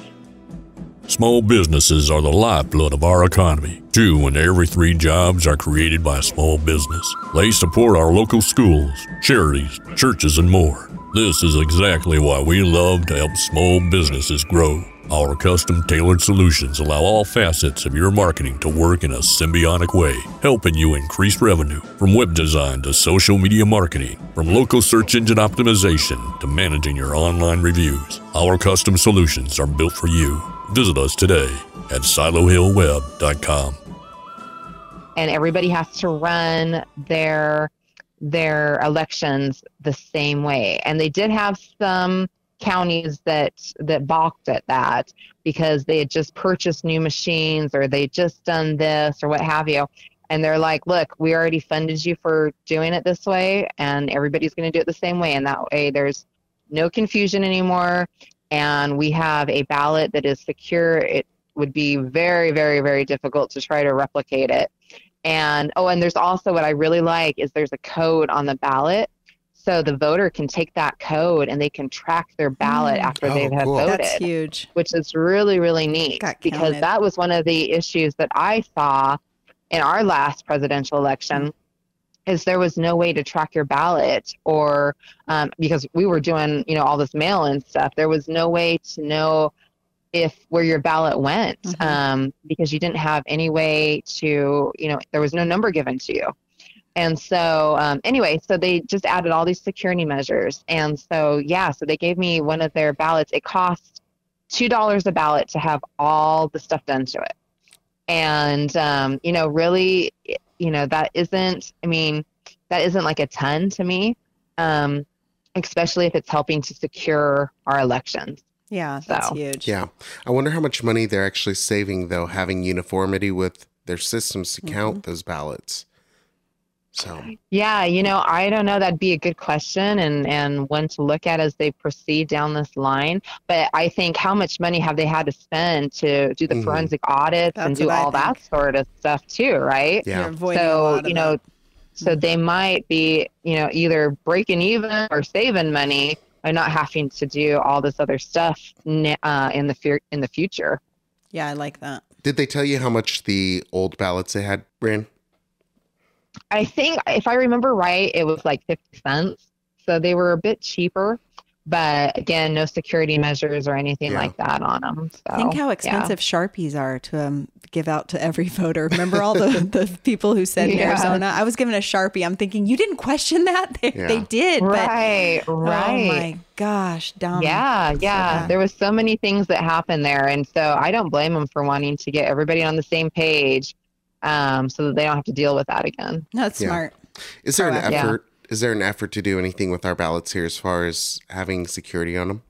Small businesses are the lifeblood of our economy. Two in every three jobs are created by a small business. They support our local schools, charities, churches, and more. This is exactly why we love to help small businesses grow. Our custom tailored solutions allow all facets of your marketing to work in a symbiotic way, helping you increase revenue from web design to social media marketing, from local search engine optimization to managing your online reviews. Our custom solutions are built for you. Visit us today at silohillweb.com. and everybody has to run their their elections the same way. And they did have some counties that that balked at that because they had just purchased new machines or they just done this or what have you. And they're like, look, we already funded you for doing it this way, and everybody's going to do it the same way. And that way, there's no confusion anymore. And we have a ballot that is secure. It would be very, very, very difficult to try to replicate it. And oh, and there's also what I really like is there's a code on the ballot. So the voter can take that code and they can track their ballot Mm. after Oh, they have cool. voted That's huge. which is really really neat because that was one of the issues that I saw in our last presidential election is there was no way to track your ballot or um, because we were doing you know all this mail and stuff there was no way to know if where your ballot went Mhm. um, because you didn't have any way to you know there was no number given to you. And so um, anyway so they just added all these security measures. And so yeah so they gave me one of their ballots. It cost two dollars a ballot to have all the stuff done to it. And um, you know really you know that isn't i mean that isn't like a ton to me um, especially if it's helping to secure our elections Yeah, that's So, huge. Yeah. I wonder how much money they're actually saving, though, having uniformity with their systems to count those ballots. So, Yeah, you know, I don't know. That'd be a good question and, and one to look at as they proceed down this line. But I think how much money have they had to spend to do the Mhm. forensic audits and do all that sort of stuff too, right? Yeah. so, you know, that. so they might be, you know, either breaking even or saving money by not having to do all this other stuff uh, in the fear in the future. Yeah, I like that. Did they tell you how much the old ballots they had ran? I think if I remember right, it was like 50 cents. So they were a bit cheaper, but again, no security measures or anything Yeah. like that on them. So, Think how yeah. expensive Sharpies are to um, give out to every <laughs> voter. Remember all the, <laughs> the people who said in Yeah. Arizona? I was given a Sharpie. I'm thinking, you didn't question that? <laughs> They, Yeah. they did. Right, But, right. Oh my gosh, dumb. yeah, yeah. bad. There was so many things that happened there, and so I don't blame them for wanting to get everybody on the same page, um, so that they don't have to deal with that again. No, it's Yeah. smart. Is there an Proactive. Yeah. effort? Is there an effort to do anything with our ballots here as far as having security on them?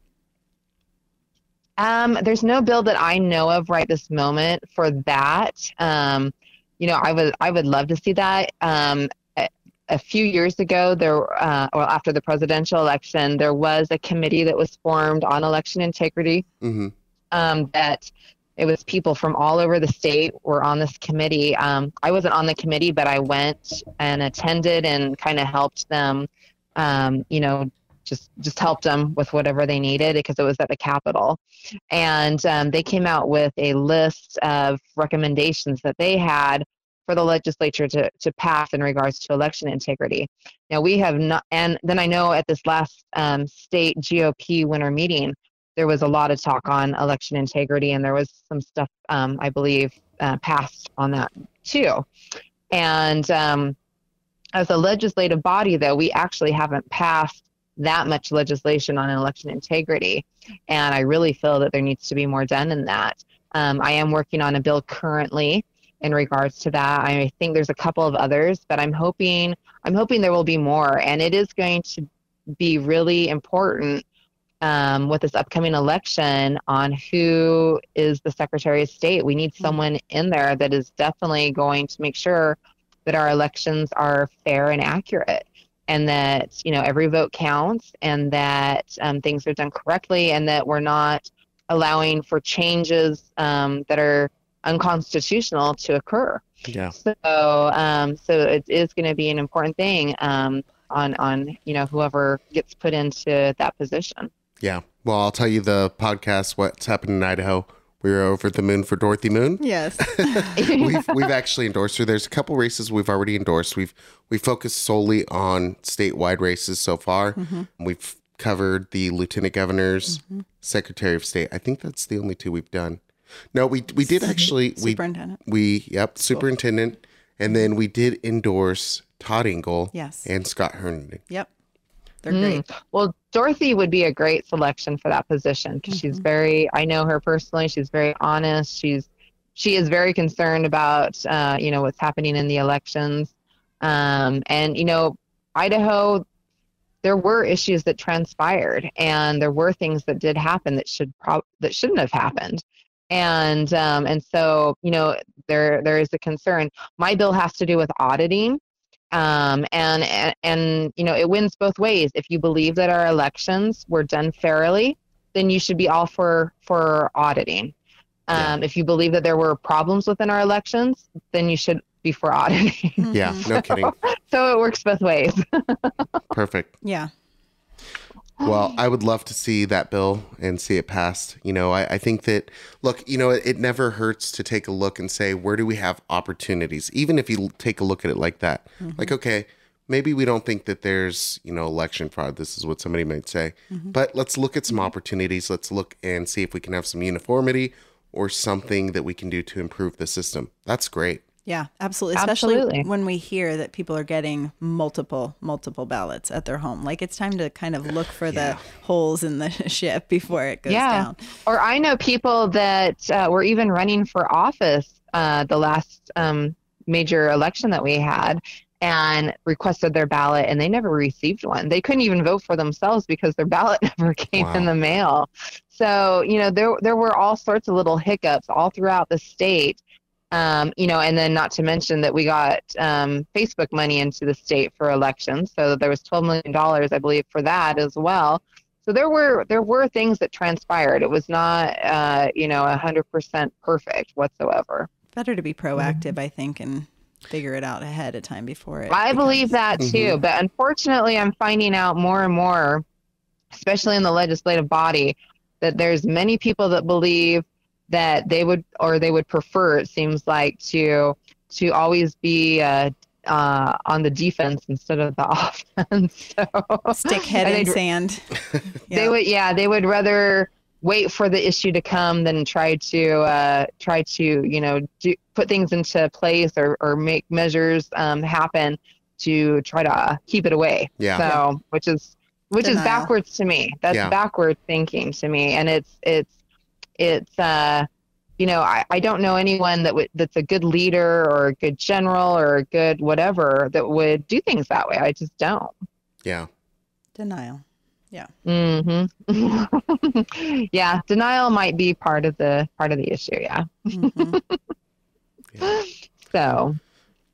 Um, there's no bill that I know of right this moment for that. Um, you know, I would I would love to see that. Um, a, a few years ago, there, uh, or after the presidential election, there was a committee that was formed on election integrity. Mm-hmm. Um, that it was people from all over the state were on this committee. Um, I wasn't on the committee, but I went and attended and kind of helped them. Um, you know, just just helped them with whatever they needed because it was at the Capitol, and um, they came out with a list of recommendations that they had for the legislature to, to pass in regards to election integrity. Now we have not, and then I know at this last um, state GOP winter meeting, there was a lot of talk on election integrity, and there was some stuff um, I believe uh, passed on that too. And um, as a legislative body, though, we actually haven't passed that much legislation on election integrity. And I really feel that there needs to be more done in that. Um, I am working on a bill currently in regards to that. I think there's a couple of others, but I'm hoping I'm hoping there will be more, and it is going to be really important um, with this upcoming election on who is the Secretary of State. We need someone in there that is definitely going to make sure that our elections are fair and accurate and that you know every vote counts and that um, things are done correctly and that we're not allowing for changes um, that are unconstitutional to occur. Yeah. So, um, so it is going to be an important thing um, on on you know whoever gets put into that position. Yeah. Well, I'll tell you the podcast, What's Happened in Idaho. We were over the moon for Dorothy Moon. Yes. <laughs> we've, we've actually endorsed her. There's a couple races we've already endorsed. We've we focused solely on statewide races so far. Mm-hmm. We've covered the lieutenant governors, mm-hmm. secretary of state. I think that's the only two we've done. No, we we did actually we Superintendent. we yep superintendent, and then we did endorse Todd Engel. Yes. and Scott Herndon. Yep. They're great. Well, Dorothy would be a great selection for that position because she's very. I know her personally. She's very honest. She's she is very concerned about uh, you know what's happening in the elections, um, and you know Idaho. There were issues that transpired, and there were things that did happen that should prob- that shouldn't have happened, and um, and so you know there there is a concern. My bill has to do with auditing, um, and, and and you know it wins both ways. If you believe that our elections were done fairly, then you should be all for for auditing. Um, If you believe that there were problems within our elections, then you should be for auditing. Yeah, no <laughs> kidding. so it works both ways. <laughs> Perfect. Yeah. Well, <gasps> I would love to see that bill and see it passed. You know, I, I think that, look, you know, it, it never hurts to take a look and say, where do we have opportunities? Even if you take a look at it like that. Mm-hmm. Like, okay, maybe we don't think that there's, you know, election fraud. This is what somebody might say. Mm-hmm. But let's look at some mm-hmm. opportunities. Let's look and see if we can have some uniformity or something that we can do to improve the system. That's great. Yeah, absolutely. Especially Absolutely. when we hear that people are getting multiple, multiple ballots at their home. Like it's time to kind of look for the holes in the <laughs> ship before it goes yeah. down. Or I know people that uh, were even running for office uh, the last um, major election that we had and requested their ballot and they never received one. They couldn't even vote for themselves because their <laughs> ballot never came in the mail. So, you know, there there were all sorts of little hiccups all throughout the state. Um, you know, and then not to mention that we got um, Facebook money into the state for elections, so there was twelve million dollars, I believe, for that as well. So there were there were things that transpired. It was not, uh, you know, hundred percent perfect whatsoever. Better to be proactive, I think, and figure it out ahead of time before it. I believe that too, but unfortunately, I'm finding out more and more, especially in the legislative body, that there's many people that believe that they would or they would prefer. It seems like to to always be uh, uh, on the defense instead of the <laughs> offense. So Stick <laughs> head in they'd- sand. <laughs> They Yeah. would, yeah, they would rather wait for the issue to come than try to uh, try to you know do, put things into place or, or make measures um, happen to try to uh, keep it away. Yeah. So, which is which is backwards to me. That's Yeah. backward thinking to me, and it's it's it's uh you know I, I don't know anyone that would that's a good leader or a good general or a good whatever that would do things that way. I just don't. Yeah. Denial. Yeah. Mm-hmm. <laughs> yeah, denial might be part of the part of the issue. Yeah. Mhm. <laughs> So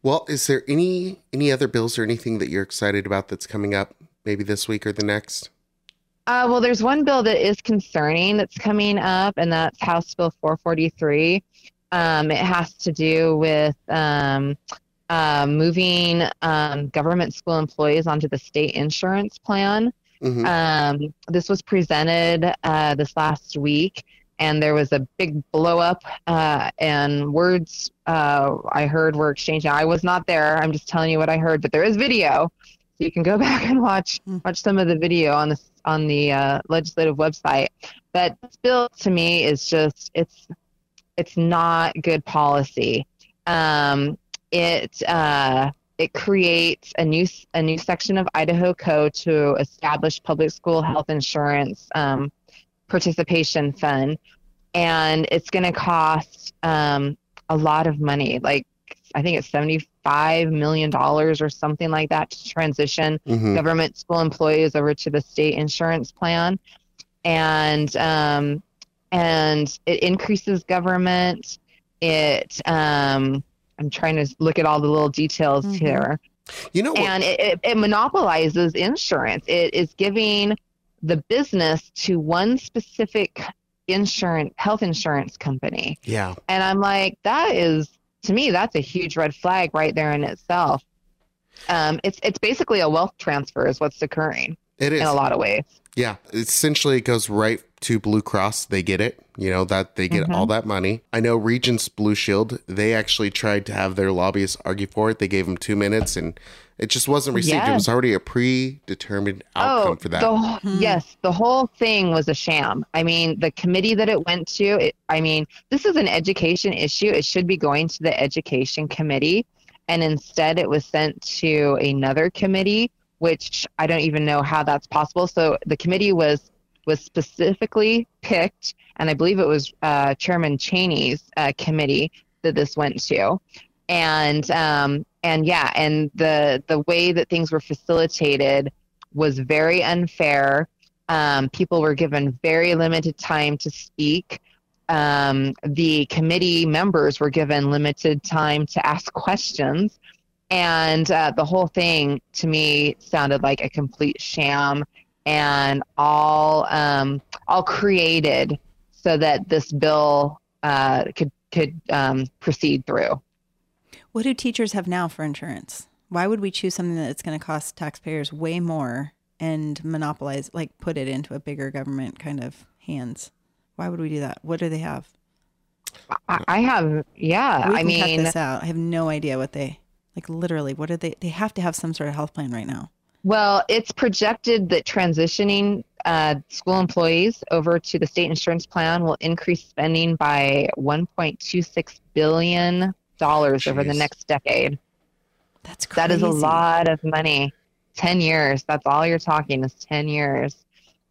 Well, is there any any other bills or anything that you're excited about that's coming up maybe this week or the next? Uh, well, there's one bill that is concerning that's coming up, and that's House Bill 443. Um, it has to do with um, uh, moving um, government school employees onto the state insurance plan. hmm Um, this was presented uh, this last week, and there was a big blow up, uh, and words uh, I heard were exchanged. I was not there. I'm just telling you what I heard, but there is video, so you can go <laughs> back and watch Hmm. watch some of the video on the on the uh, legislative website. But this bill to me is just it's it's not good policy. Um, it uh, it creates a new a new section of Idaho Code to establish public school health insurance um, participation fund, and it's going to cost um, a lot of money. Like I think it's seventy five million dollars or something like that to transition Mhm. government school employees over to the state insurance plan, and um, and it increases government. It um, I'm trying to look at all the little details Mhm. here You know and it, it, it monopolizes insurance. It is giving the business to one specific insurance health insurance company. yeah. And I'm like, that is to me, that's a huge red flag right there in itself. Um, it's it's basically a wealth transfer is what's occurring It is. in a lot of ways. Yeah, essentially it goes right to Blue Cross. They get it. You know that they get all that money. I know Regence Blue Shield. They actually tried to have their lobbyists argue for it. They gave them two minutes, and it just wasn't received. It was already a predetermined outcome for that. The, wh- Yes, the whole thing was a sham. I mean, the committee that it went to, it, I mean, this is an education issue. It should be going to the education committee. And instead, it was sent to another committee, which I don't even know how that's possible. So the committee was was specifically picked, and I believe it was uh, Chairman Chaney's uh, committee that this went to, and um, and yeah, and the the way that things were facilitated was very unfair. Um, people were given very limited time to speak. Um, the committee members were given limited time to ask questions. And uh, the whole thing to me sounded like a complete sham and all, um, all created so that this bill uh, could, could um, proceed through. What do teachers have now for insurance? Why would we choose something that's going to cost taxpayers way more and monopolize, like put it into a bigger government kind of hands? Why would we do that? What do they have? I, I have, yeah, I mean, cut this out. I have no idea what they like. Literally, what are they? They have to have some sort of health plan right now. Well, it's projected that transitioning uh, school employees over to the state insurance plan will increase spending by 1.26 billion dollars over the next decade. That's crazy. That is a lot of money. 10 years. That's all you're talking is 10 years.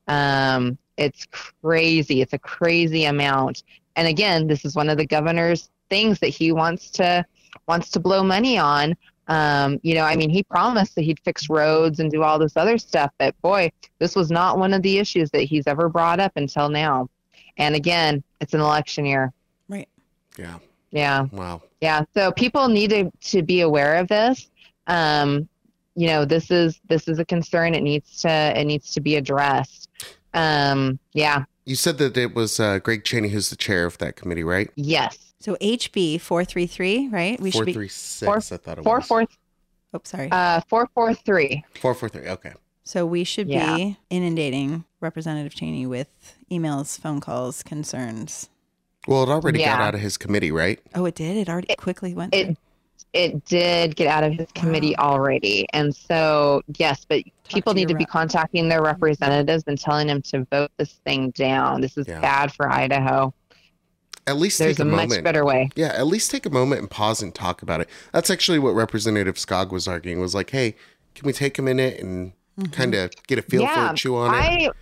Um, it's crazy. It's a crazy amount. And again, this is one of the governor's things that he wants to wants to blow money on. Um, you know, I mean, he promised that he'd fix roads and do all this other stuff, but boy, this was not one of the issues that he's ever brought up until now. And again, it's an election year. Right. yeah. Yeah. Wow. Yeah, so people need to, to be aware of this. Um, you know, this is this is a concern. It needs to it needs to be addressed. Um, yeah, You said that it was uh, Greg Chaney who's the chair of that committee, right? yes. So HB four three three. Right. We Four should be. three six. Four- I thought it Four was four Oh, sorry. uh four four three. four four three. Okay. So we should Yeah. be inundating Representative Chaney with emails, phone calls, concerns. Well, it already got out of his committee, right? Oh, it did. It already it, quickly went. It through. it did get out of his committee already, and so yes, but people to need your to be contacting their representatives and telling them to vote this thing down. This is Yeah. bad for Idaho. At least There's take a a, much moment. better way. Yeah, at least take a moment and pause and talk about it. That's actually what Representative Skaug was arguing. Was like, hey, can we take a minute and mm-hmm. kind of get a feel for it, chew on it?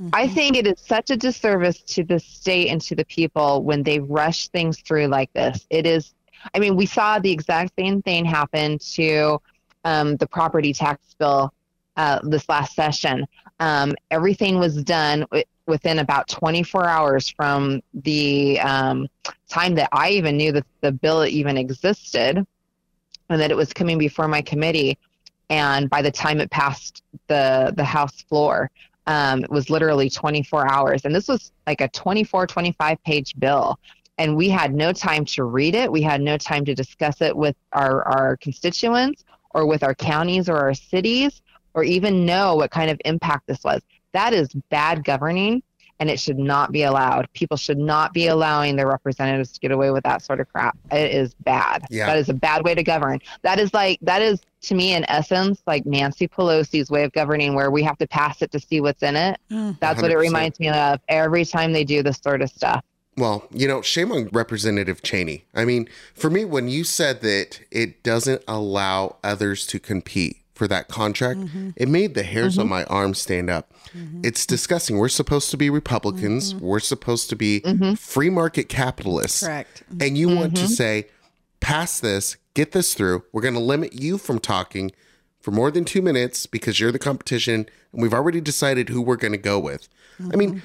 I I think it is such a disservice to the state and to the people when they rush things through like this. It is, I mean, we saw the exact same thing happen to um, the property tax bill uh, this last session. Um, everything was done wi- within about 24 hours from the um, time that I even knew that the bill even existed and that it was coming before my committee. And by the time it passed the the House floor, um, it was literally 24 hours. And this was like a 24, 25 page bill. And we had no time to read it. We had no time to discuss it with our, our constituents or with our counties or our cities or even know what kind of impact this was. That is bad governing and it should not be allowed. People should not be allowing their representatives to get away with that sort of crap. It is bad. Yeah. That is a bad way to govern. That is like, that is to me, in essence, like Nancy Pelosi's way of governing, where we have to pass it to see what's in it. Mm. That's what it reminds me of every time they do this sort of stuff. Well, you know, shame on Representative Chaney. I mean, for me, when you said that it doesn't allow others to compete for that contract, Mm-hmm. it made the hairs on mm-hmm. my arm stand up. Mm-hmm. It's disgusting. We're supposed to be Republicans. Mm-hmm. We're supposed to be free market capitalists. Correct. And you want to say, pass this, get this through. We're going to limit you from talking for more than two minutes because you're the competition, and we've already decided who we're going to go with. I mean,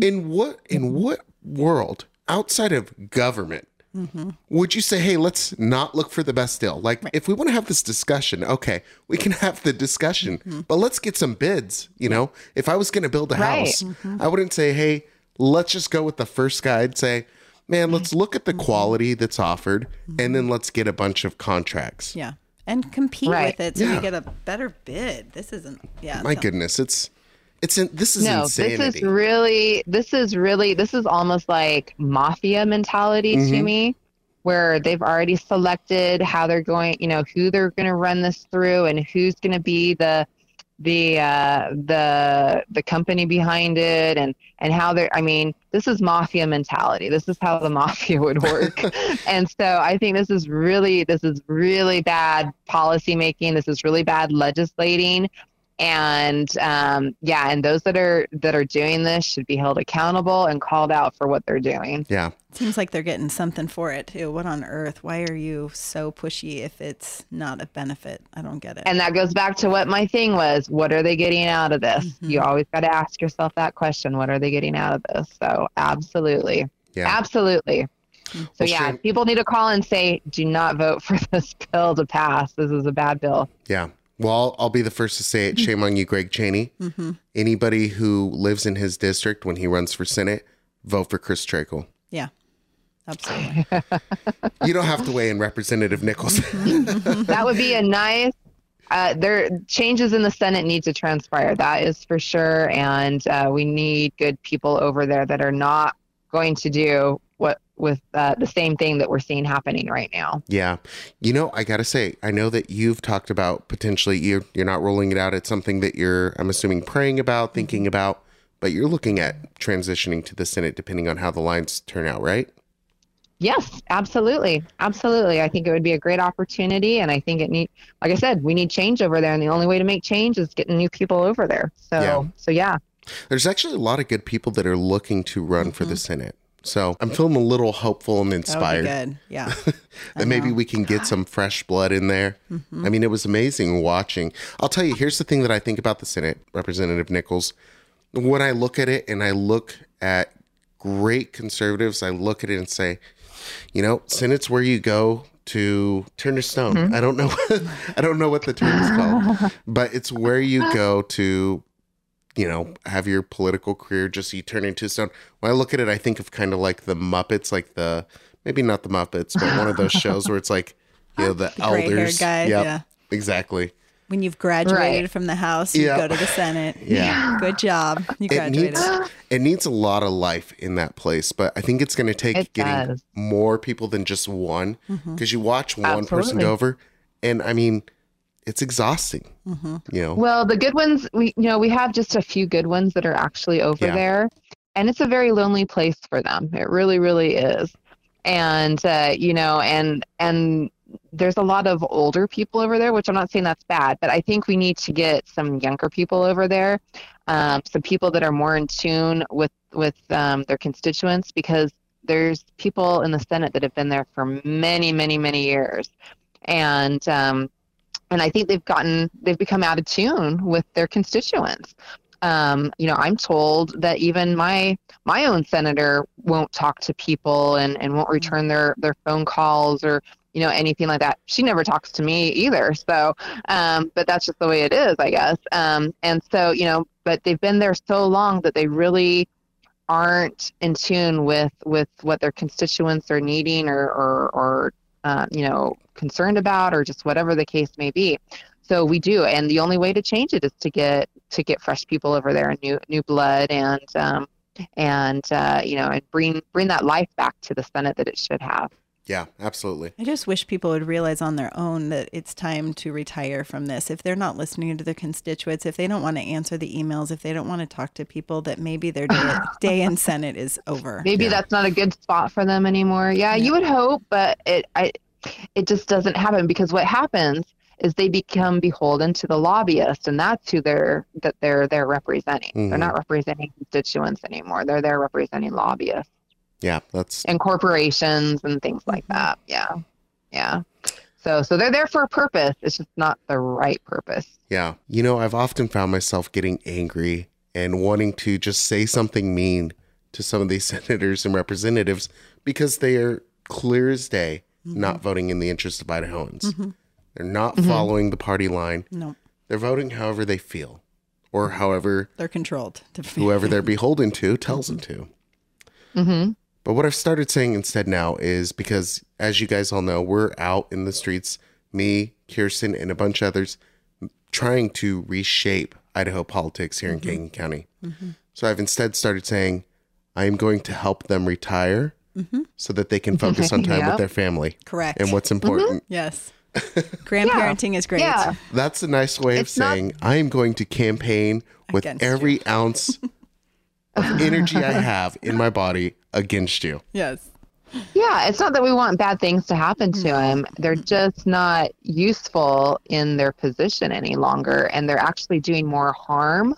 in what in what world outside of government Mm-hmm. would you say, hey, let's not look for the best deal? Like, if we want to have this discussion, okay, we can have the discussion, mm-hmm. but let's get some bids. You know, if I was going to build a Right. house, mm-hmm. I wouldn't say, hey, let's just go with the first guy. I'd say, man, let's look at the quality that's offered and then let's get a bunch of contracts. Yeah. And compete Right. with it so Yeah. you get a better bid. This isn't, yeah. My so- goodness, it's it's in, this is no, insanity. this is really, this is really, this is almost like mafia mentality Mm-hmm. to me, where they've already selected how they're going, you know, who they're going to run this through and who's going to be the, the, uh, the, the company behind it and, and how they're, I mean, this is mafia mentality. This is how the <laughs> mafia would work. <laughs> and so I think this is really, this is really bad policy making. This is really bad legislating and um, yeah and those that are that are doing this should be held accountable and called out for what they're doing yeah. Seems like they're getting something for it too. What on earth? Why are you so pushy if it's not a benefit? I don't get it. and that goes back to what my thing was what are they getting out of this you always got to ask yourself that question what are they getting out of this so absolutely Yeah. absolutely so Well, yeah Shane- people need to call and say do not vote for <laughs> this bill to pass this is a bad bill Yeah. Well, I'll, I'll be the first to say it. <laughs> Shame on you, Greg Chaney. Anybody who lives in his district when he runs for Senate, vote for Chris Trakel. yeah. Absolutely. <laughs> You don't have to weigh in Representative Nichols. that would be a nice uh, there changes in the senate need to transpire that is for sure and uh, we need good people over there that are not going to do what with uh, the same thing that we're seeing happening right now yeah. You know, I got to say, I know that you've talked about potentially you're, you're not rolling it out. It's something that you're, I'm assuming, praying about, thinking about, but you're looking at transitioning to the Senate depending on how the lines turn out, right? yes absolutely absolutely i think it would be a great opportunity and i think it need like i said we need change over there and the only way to make change is getting new people over there so Yeah. so yeah There's actually a lot of good people that are looking to run for the Senate. So I'm feeling a little hopeful and inspired. good. <laughs> Yeah. that maybe we can get some fresh blood in there. I mean, it was amazing watching. I'll tell you, here's the thing that I think about the Senate, Representative Nichols. When I look at it and I look at great conservatives, I look at it and say, you know, Senate's where you go to turn to stone. I don't know <laughs> I don't know what the term is called, <laughs> but it's where you go to you know, have your political career just you turn into stone. When I look at it, I think of kind of like the Muppets, like the maybe not the Muppets, but one of those shows where it's like, you know, the, <laughs> gray-haired elders. guy, Yep, yeah. exactly. When you've graduated Right. from the House, you Yeah. go to the Senate. <laughs> Yeah. Good job. You It graduated. needs it needs a lot of life in that place, but I think it's going to take It getting does. more people than just one mm-hmm. because you watch one person go over, and I mean, it's exhausting. You know, Well, the good ones, we you know, we have just a few good ones that are actually over Yeah. there, and it's a very lonely place for them. It really, really is. And uh, you know, and and there's a lot of older people over there, which I'm not saying that's bad, but I think we need to get some younger people over there, um, some people that are more in tune with with um, their constituents, because there's people in the Senate that have been there for many, many, many years, and um, and I think they've gotten they've become out of tune with their constituents. Um, you know, I'm told that even my my own senator won't talk to people and, and won't return their their phone calls or you know anything like that. She never talks to me either. So, um, but that's just the way it is, I guess. Um, and so you know, but they've been there so long that they really aren't in tune with with what their constituents are needing or or, or uh, you know concerned about or just whatever the case may be. So we do and the only way to change it is to get to get fresh people over there and new new blood and um and uh, you know and bring bring that life back to the senate that it should have Yeah, absolutely. I just wish people would realize on their own that it's time to retire from this. If they're not listening to their constituents, if they don't want to answer the emails, if they don't want to talk to people, that maybe their day, <laughs> day in Senate is over. Maybe Yeah. that's not a good spot for them anymore. Yeah, you would hope, but it I it just doesn't happen because what happens is they become beholden to the lobbyist and that's who they're that they're they're representing. Mhm. They're not representing constituents anymore. They're there representing lobbyists Yeah, that's and corporations and things like Mhm. that. Yeah. Yeah. So so they're there for a purpose. It's just not the right purpose. yeah. You know, I've often found myself getting angry and wanting to just say something mean to some of these <laughs> senators and representatives because they are clear as day not voting in the interest of Idahoans. Mhm. They're not Mhm. following the party line. No, They're voting however they feel or however they're controlled. to- whoever they're <laughs> beholden to tells them to. Mhm. But what I've started saying instead now is because, as you guys all know, we're out in the streets, me, Kirsten, and a bunch of others, trying to reshape Idaho politics here in mm-hmm. Canyon County. Mm-hmm. So I've instead started saying, I am going to help them retire mm-hmm. so that they can focus <laughs> on time with their family Correct. and what's important. yes. <laughs> Grandparenting is great. Yeah. That's a nice way of It's not- saying I am going to campaign with Against you. every ounce of <laughs> energy I have in my body against you. Yes. Yeah, it's not that we want bad things to happen to them. They're just not useful in their position any longer, and they're actually doing more harm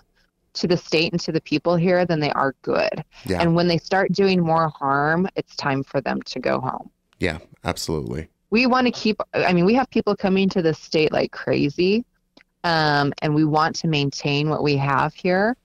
to the state and to the people here than they are good. Yeah. And when they start doing more harm, it's time for them to go home. Yeah, absolutely. We want to keep, I mean, we have people coming to the state like crazy, um, and we want to maintain what we have here.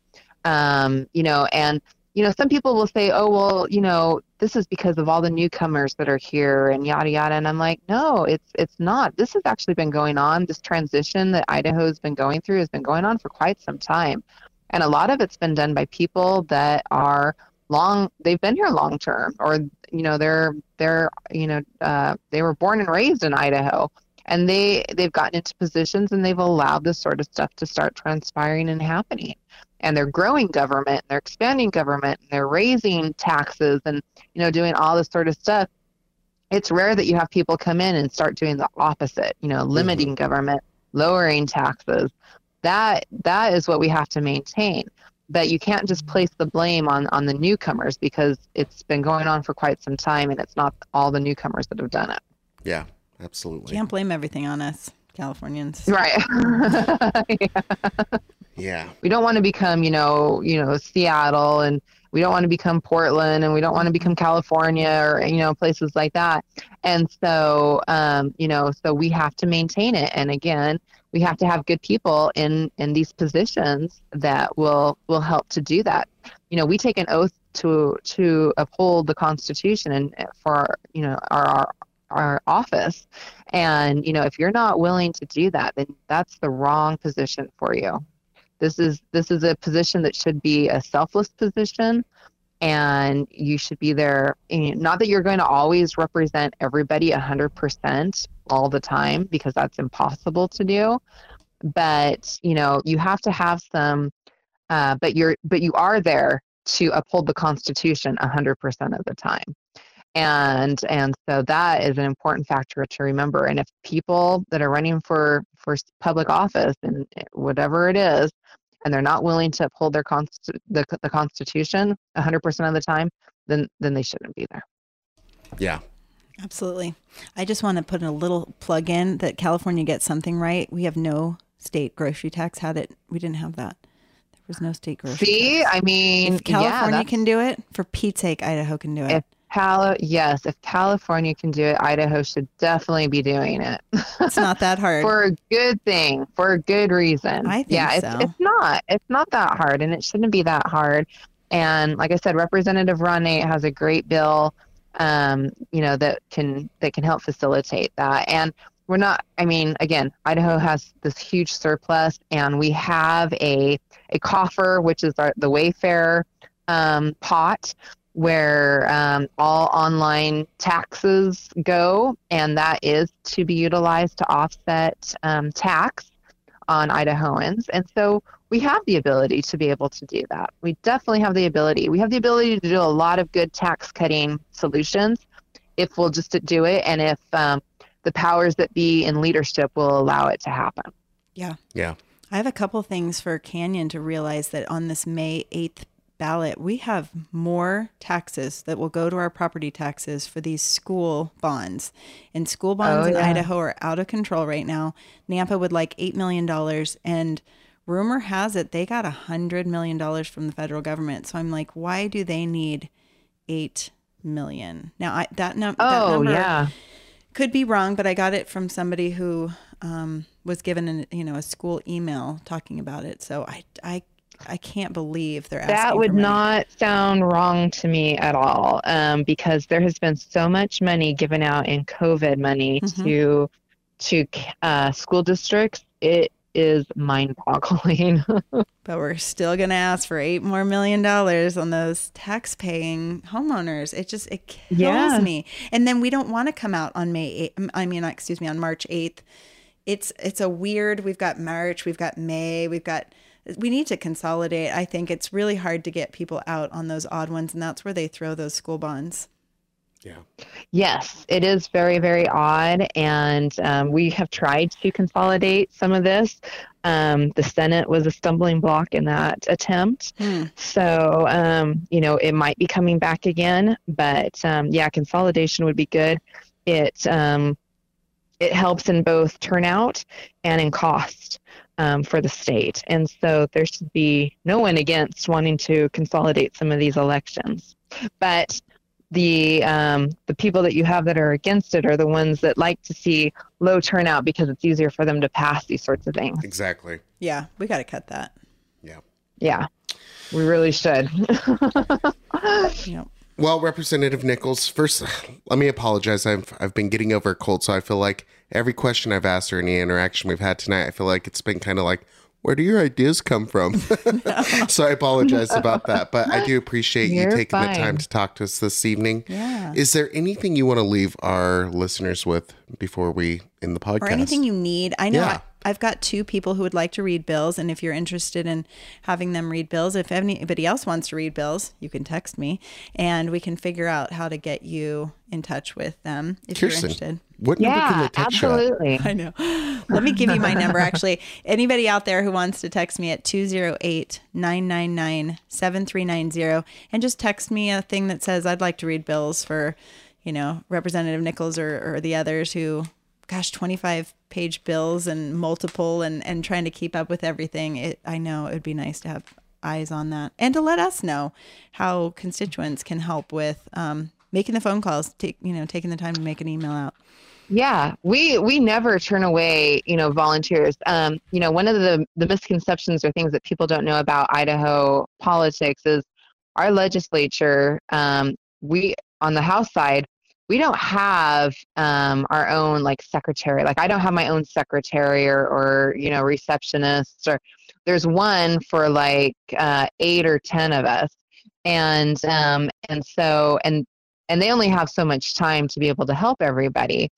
Um, you know, and you know, some people will say, "Oh, well, you know, this is because of all the newcomers that are here and yada yada." And I'm like, "No, it's it's not. This has actually been going on. This transition that Idaho's been going through has been going on for quite some time, and a lot of it's been done by people that are long. They've been here long term, or you know, they're they're you know, uh, they were born and raised in Idaho." And they they've gotten into positions and they've allowed this sort of stuff to start transpiring and happening and they're growing government and they're expanding government and they're raising taxes and you know doing all this sort of stuff it's rare that you have people come in and start doing the opposite you know limiting mm-hmm. government lowering taxes that that is what we have to maintain but you can't just place the blame on on the newcomers because it's been going on for quite some time and it's not all the newcomers that have done it Yeah, absolutely. Can't blame everything on us, Californians. right <laughs> Yeah. We don't want to become you know you know seattle and we don't want to become portland and we don't want to become california or you know places like that. And so um, you know so we have to maintain it. And again we have to have good people in in these positions that will will help to do that. You know we take an oath to to uphold the constitution and for you know our, our our office. And you know if you're not willing to do that then that's the wrong position for you this is this is a position that should be a selfless position and you should be there not that you're going to always represent everybody 100% all the time because that's impossible to do but you know you have to have some uh, but you're but you are there to uphold the constitution 100% of the time and and so that is an important factor to remember and if people that are running for for public office and eh, whatever it is and they're not willing to uphold their const- the, the constitution 100% of the time then then they shouldn't be there Yeah. Absolutely. I just want to put a little plug in that California gets something right. We have no state grocery tax. Had it, we didn't have that. There was no state grocery see tax. i mean If California yeah, can do it, for Pete's sake, Idaho can do it. If Cali- yes if california can do it idaho should definitely be doing it. It's not that <laughs> hard. for a good thing for a good reason. I think yeah so. it's, it's not it's not that hard and it shouldn't be that hard. And like i said representative ron Nate has a great bill um, you know that can that can help facilitate that. And we're not i mean again idaho has this huge surplus and we have a a coffer which is our, the wayfair um, pot where um, all online taxes go, and that is to be utilized to offset um, tax on Idahoans. And so we have the ability to be able to do that. We definitely have the ability. We have the ability to do a lot of good tax cutting solutions. if we'll just do it and if um, the powers that be in leadership will allow it to happen. Yeah. Yeah. I have a couple things for Canyon to realize that on this May 8th ballot, we have more taxes that will go to our property taxes for these school bonds. And school bonds Oh, in. Idaho are out of control right now. Nampa would like $8 million. And rumor has it they got $100 million from the federal government. So I'm like, why do they need 8 million? Now, I, that, num- that Oh, number yeah. could be wrong, but I got it from somebody who um, was given an you know a school email talking about it. So I I I can't believe they're asking. That would not sound wrong to me at all, um, because there has been so much money given out in COVID money Mhm. to to uh, school districts. It is mind-boggling. <laughs> But we're still gonna ask for eight more million dollars on those tax-paying homeowners. It just it kills Yeah. me. And then we don't want to come out on May. 8th, I mean, excuse me, on March eighth. It's it's a weird. We've got March. We've got May. We've got. We need to consolidate. I think it's really hard to get people out on those odd ones, and that's where they throw those school bonds. Yeah. Yes, it is very, very odd. And um, we have tried to consolidate some of this. Um, the Senate was a stumbling block in that attempt. Hmm. So, um, you know, it might be coming back again. But um, yeah, consolidation would be good. It, um, it helps in both turnout and in cost um, for the state. And so there should be no one against wanting to consolidate some of these elections. But the um, the people that you have that are against it are the ones that like to see low turnout because it's easier for them to pass these sorts of things. Exactly. Yeah, we got to cut that. Yeah. Yeah, we really should. <laughs> Yep. Well, Representative Nichols, first, let me apologize. I've I've been getting over a cold, so I feel like every question I've asked or any interaction we've had tonight, I feel like it's been kind of like, where do your ideas come from? <laughs> <laughs> so I apologize about that, but I do appreciate you You're taking the time to talk to us this evening. Yeah. Is there anything you want to leave our listeners with before we end the podcast? or anything you need. I know Yeah. I, I've got two people who would like to read bills, and if you're interested in having them read bills, if anybody else wants to read bills, you can text me, and we can figure out how to get you in touch with them if you're interested. What number can yeah, they text you at? absolutely. I know. Let me give you my number actually. <laughs> Anybody out there who wants to text me at 208 999 7390 and just text me a thing that says I'd like to read bills for, you know, Representative Nichols or, or the others who, gosh, 25 page bills and multiple and, and trying to keep up with everything. It, I know it would be nice to have eyes on that and to let us know how constituents can help with um, making the phone calls, take, you know, taking the time to make an email out. Yeah, we we never turn away, you know, volunteers. Um, you know, one of the the misconceptions or things that people don't know about Idaho politics is our legislature. Um, we on the House side, we don't have um, our own like secretary. Like I don't have my own secretary or or you know receptionist or there's one for like uh, eight or ten of us, and um, and so and and they only have so much time to be able to help everybody.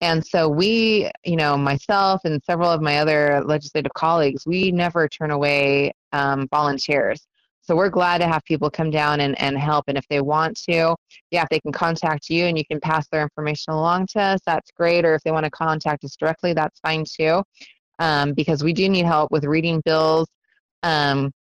And so we, you know, myself and several of my other legislative colleagues, we never turn away um, volunteers. So we're glad to have people come down and, and help. And if they want to, yeah, if they can contact you and you can pass their information along to us, that's great. Or if they want to contact us directly, that's fine too. Um, because we do need help with reading bills, um,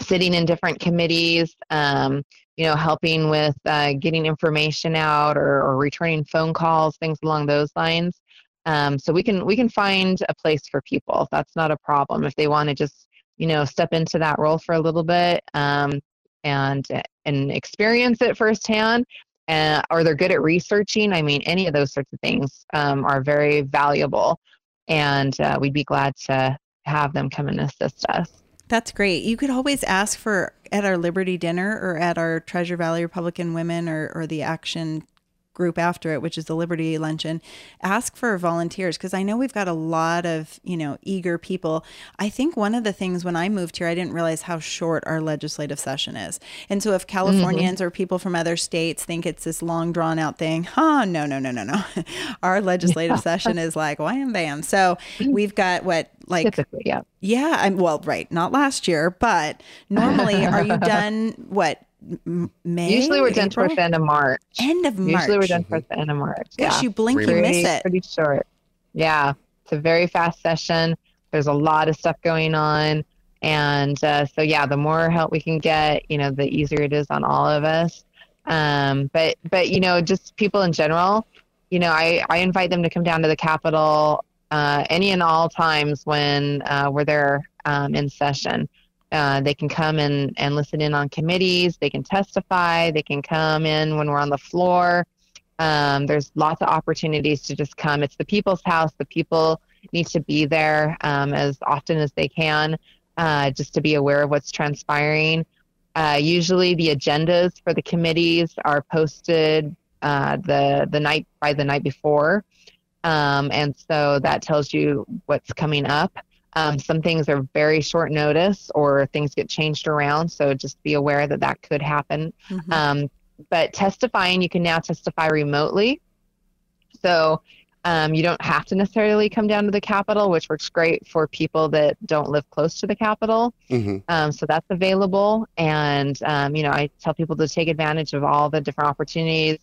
sitting in different committees, um, you know, helping with uh, getting information out or, or returning phone calls, things along those lines. Um, so we can we can find a place for people. That's not a problem if they want to just you know step into that role for a little bit um, and and experience it firsthand. Uh, or they're good at researching. I mean, any of those sorts of things um, are very valuable, and uh, we'd be glad to have them come and assist us. That's great. You could always ask for at our Liberty dinner or at our Treasure Valley Republican Women or, or the Action group after it, which is the Liberty Luncheon, ask for volunteers because I know we've got a lot of, you know, eager people. I think one of the things when I moved here, I didn't realize how short our legislative session is. And so if mm-hmm. Californians or people from other states think it's this long drawn out thing, huh? No, no, no, no, no. <laughs> our legislative session is like why wham bam. So mm. we've got what like Typically, yeah. yeah, I'm well, right, not last year, but normally are you <laughs> done what May. Usually we're done April? towards the end of March. end of March. Usually we're done towards the end of March. Gosh, yeah. you blink, you miss it. pretty short. Yeah, it's a very fast session. There's a lot of stuff going on, and uh, so yeah, the more help we can get, you know, the easier it is on all of us. Um, but but you know, just people in general, you know, I I invite them to come down to the Capitol uh, any and all times when uh, we're there um, in session. Uh, they can come and, and listen in on committees. They can testify. They can come in when we're on the floor. Um, there's lots of opportunities to just come. It's the people's house. The people need to be there um, as often as they can, uh, just to be aware of what's transpiring. Uh, usually, the agendas for the committees are posted uh, the the night by the night before, um, and so that tells you what's coming up. Um, some things are very short notice, or things get changed around. So just be aware that that could happen. Mhm. Um, but testifying, you can now testify remotely. So um, you don't have to necessarily come down to the Capitol, which works great for people that don't live close to the Capitol. hmm Um, so that's available. And, um, you know, I tell people to take advantage of all the different opportunities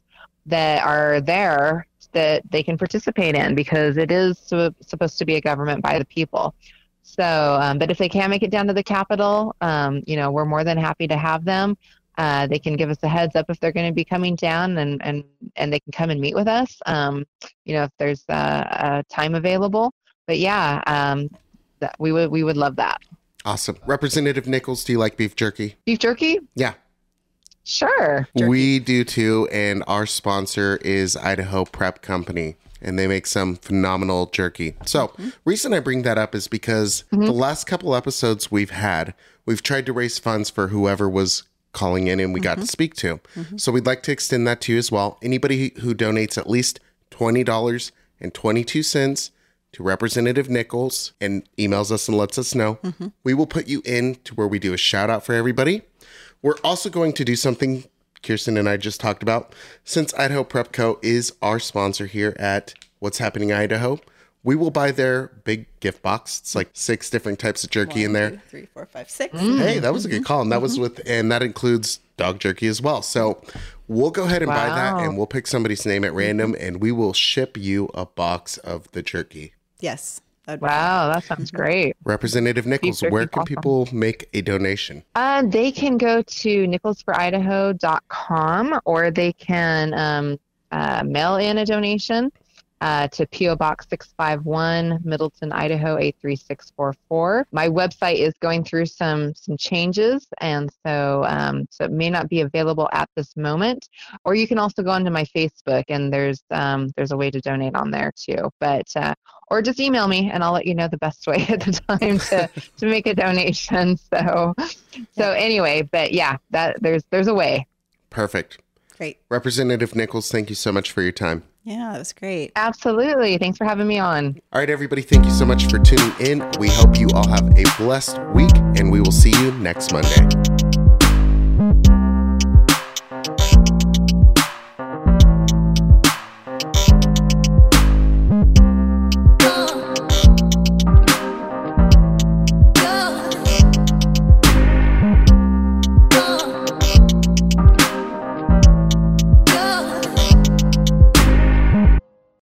that are there that they can participate in because it is su- supposed to be a government by the people. So, um, but if they can't make it down to the Capitol, um, you know, we're more than happy to have them. Uh, they can give us a heads up if they're going to be coming down and, and, and they can come and meet with us, um, you know, if there's uh, a time available. But yeah, um, that, we would, we would love that. Awesome. Representative Nichols, do you like beef jerky? Beef jerky? Yeah. Sure. Jerky. We do too, and our sponsor is Idaho Prep Company, and they make some phenomenal jerky. So, Mm-hmm. reason I bring that up is because the last couple episodes we've had, we've tried to raise funds for whoever was calling in and we got to speak to. So, we'd like to extend that to you as well. Anybody who donates at least twenty dollars and twenty two cents to Representative Nichols and emails us and lets us know, we will put you in to where we do a shout out for everybody. We're also going to do something Kirsten and I just talked about. Since Idaho Prep Co. is our sponsor here at What's Happening Idaho, we will buy their big gift box. It's like six different types of jerky in there. two, three, four, five, six. Mm. Hey, that was a good call. And that was with, and that includes dog jerky as well. So we'll go ahead and buy that and we'll pick somebody's name at random and we will ship you a box of the jerky. Yes. That'd be Wow, that sounds great. Representative Nichols, where can awesome. people make a donation? Uh, they can go to nicholsforidaho.com or they can um, uh, mail in a donation uh, to P.O. Box 651, Middleton, Idaho 83644. My website is going through some some changes, and so um, so it may not be available at this moment. Or you can also go onto my Facebook, and there's um, there's a way to donate on there too. But uh, or just email me, and I'll let you know the best way <laughs> at the time to to make a donation. <laughs> So so anyway, but yeah, that there's there's a way. Perfect. Great. Representative Nichols, thank you so much for your time. Yeah, that was great. Absolutely. Thanks for having me on. All right, everybody, thank you so much for tuning in. We hope you all have a blessed week, and we will see you next Monday.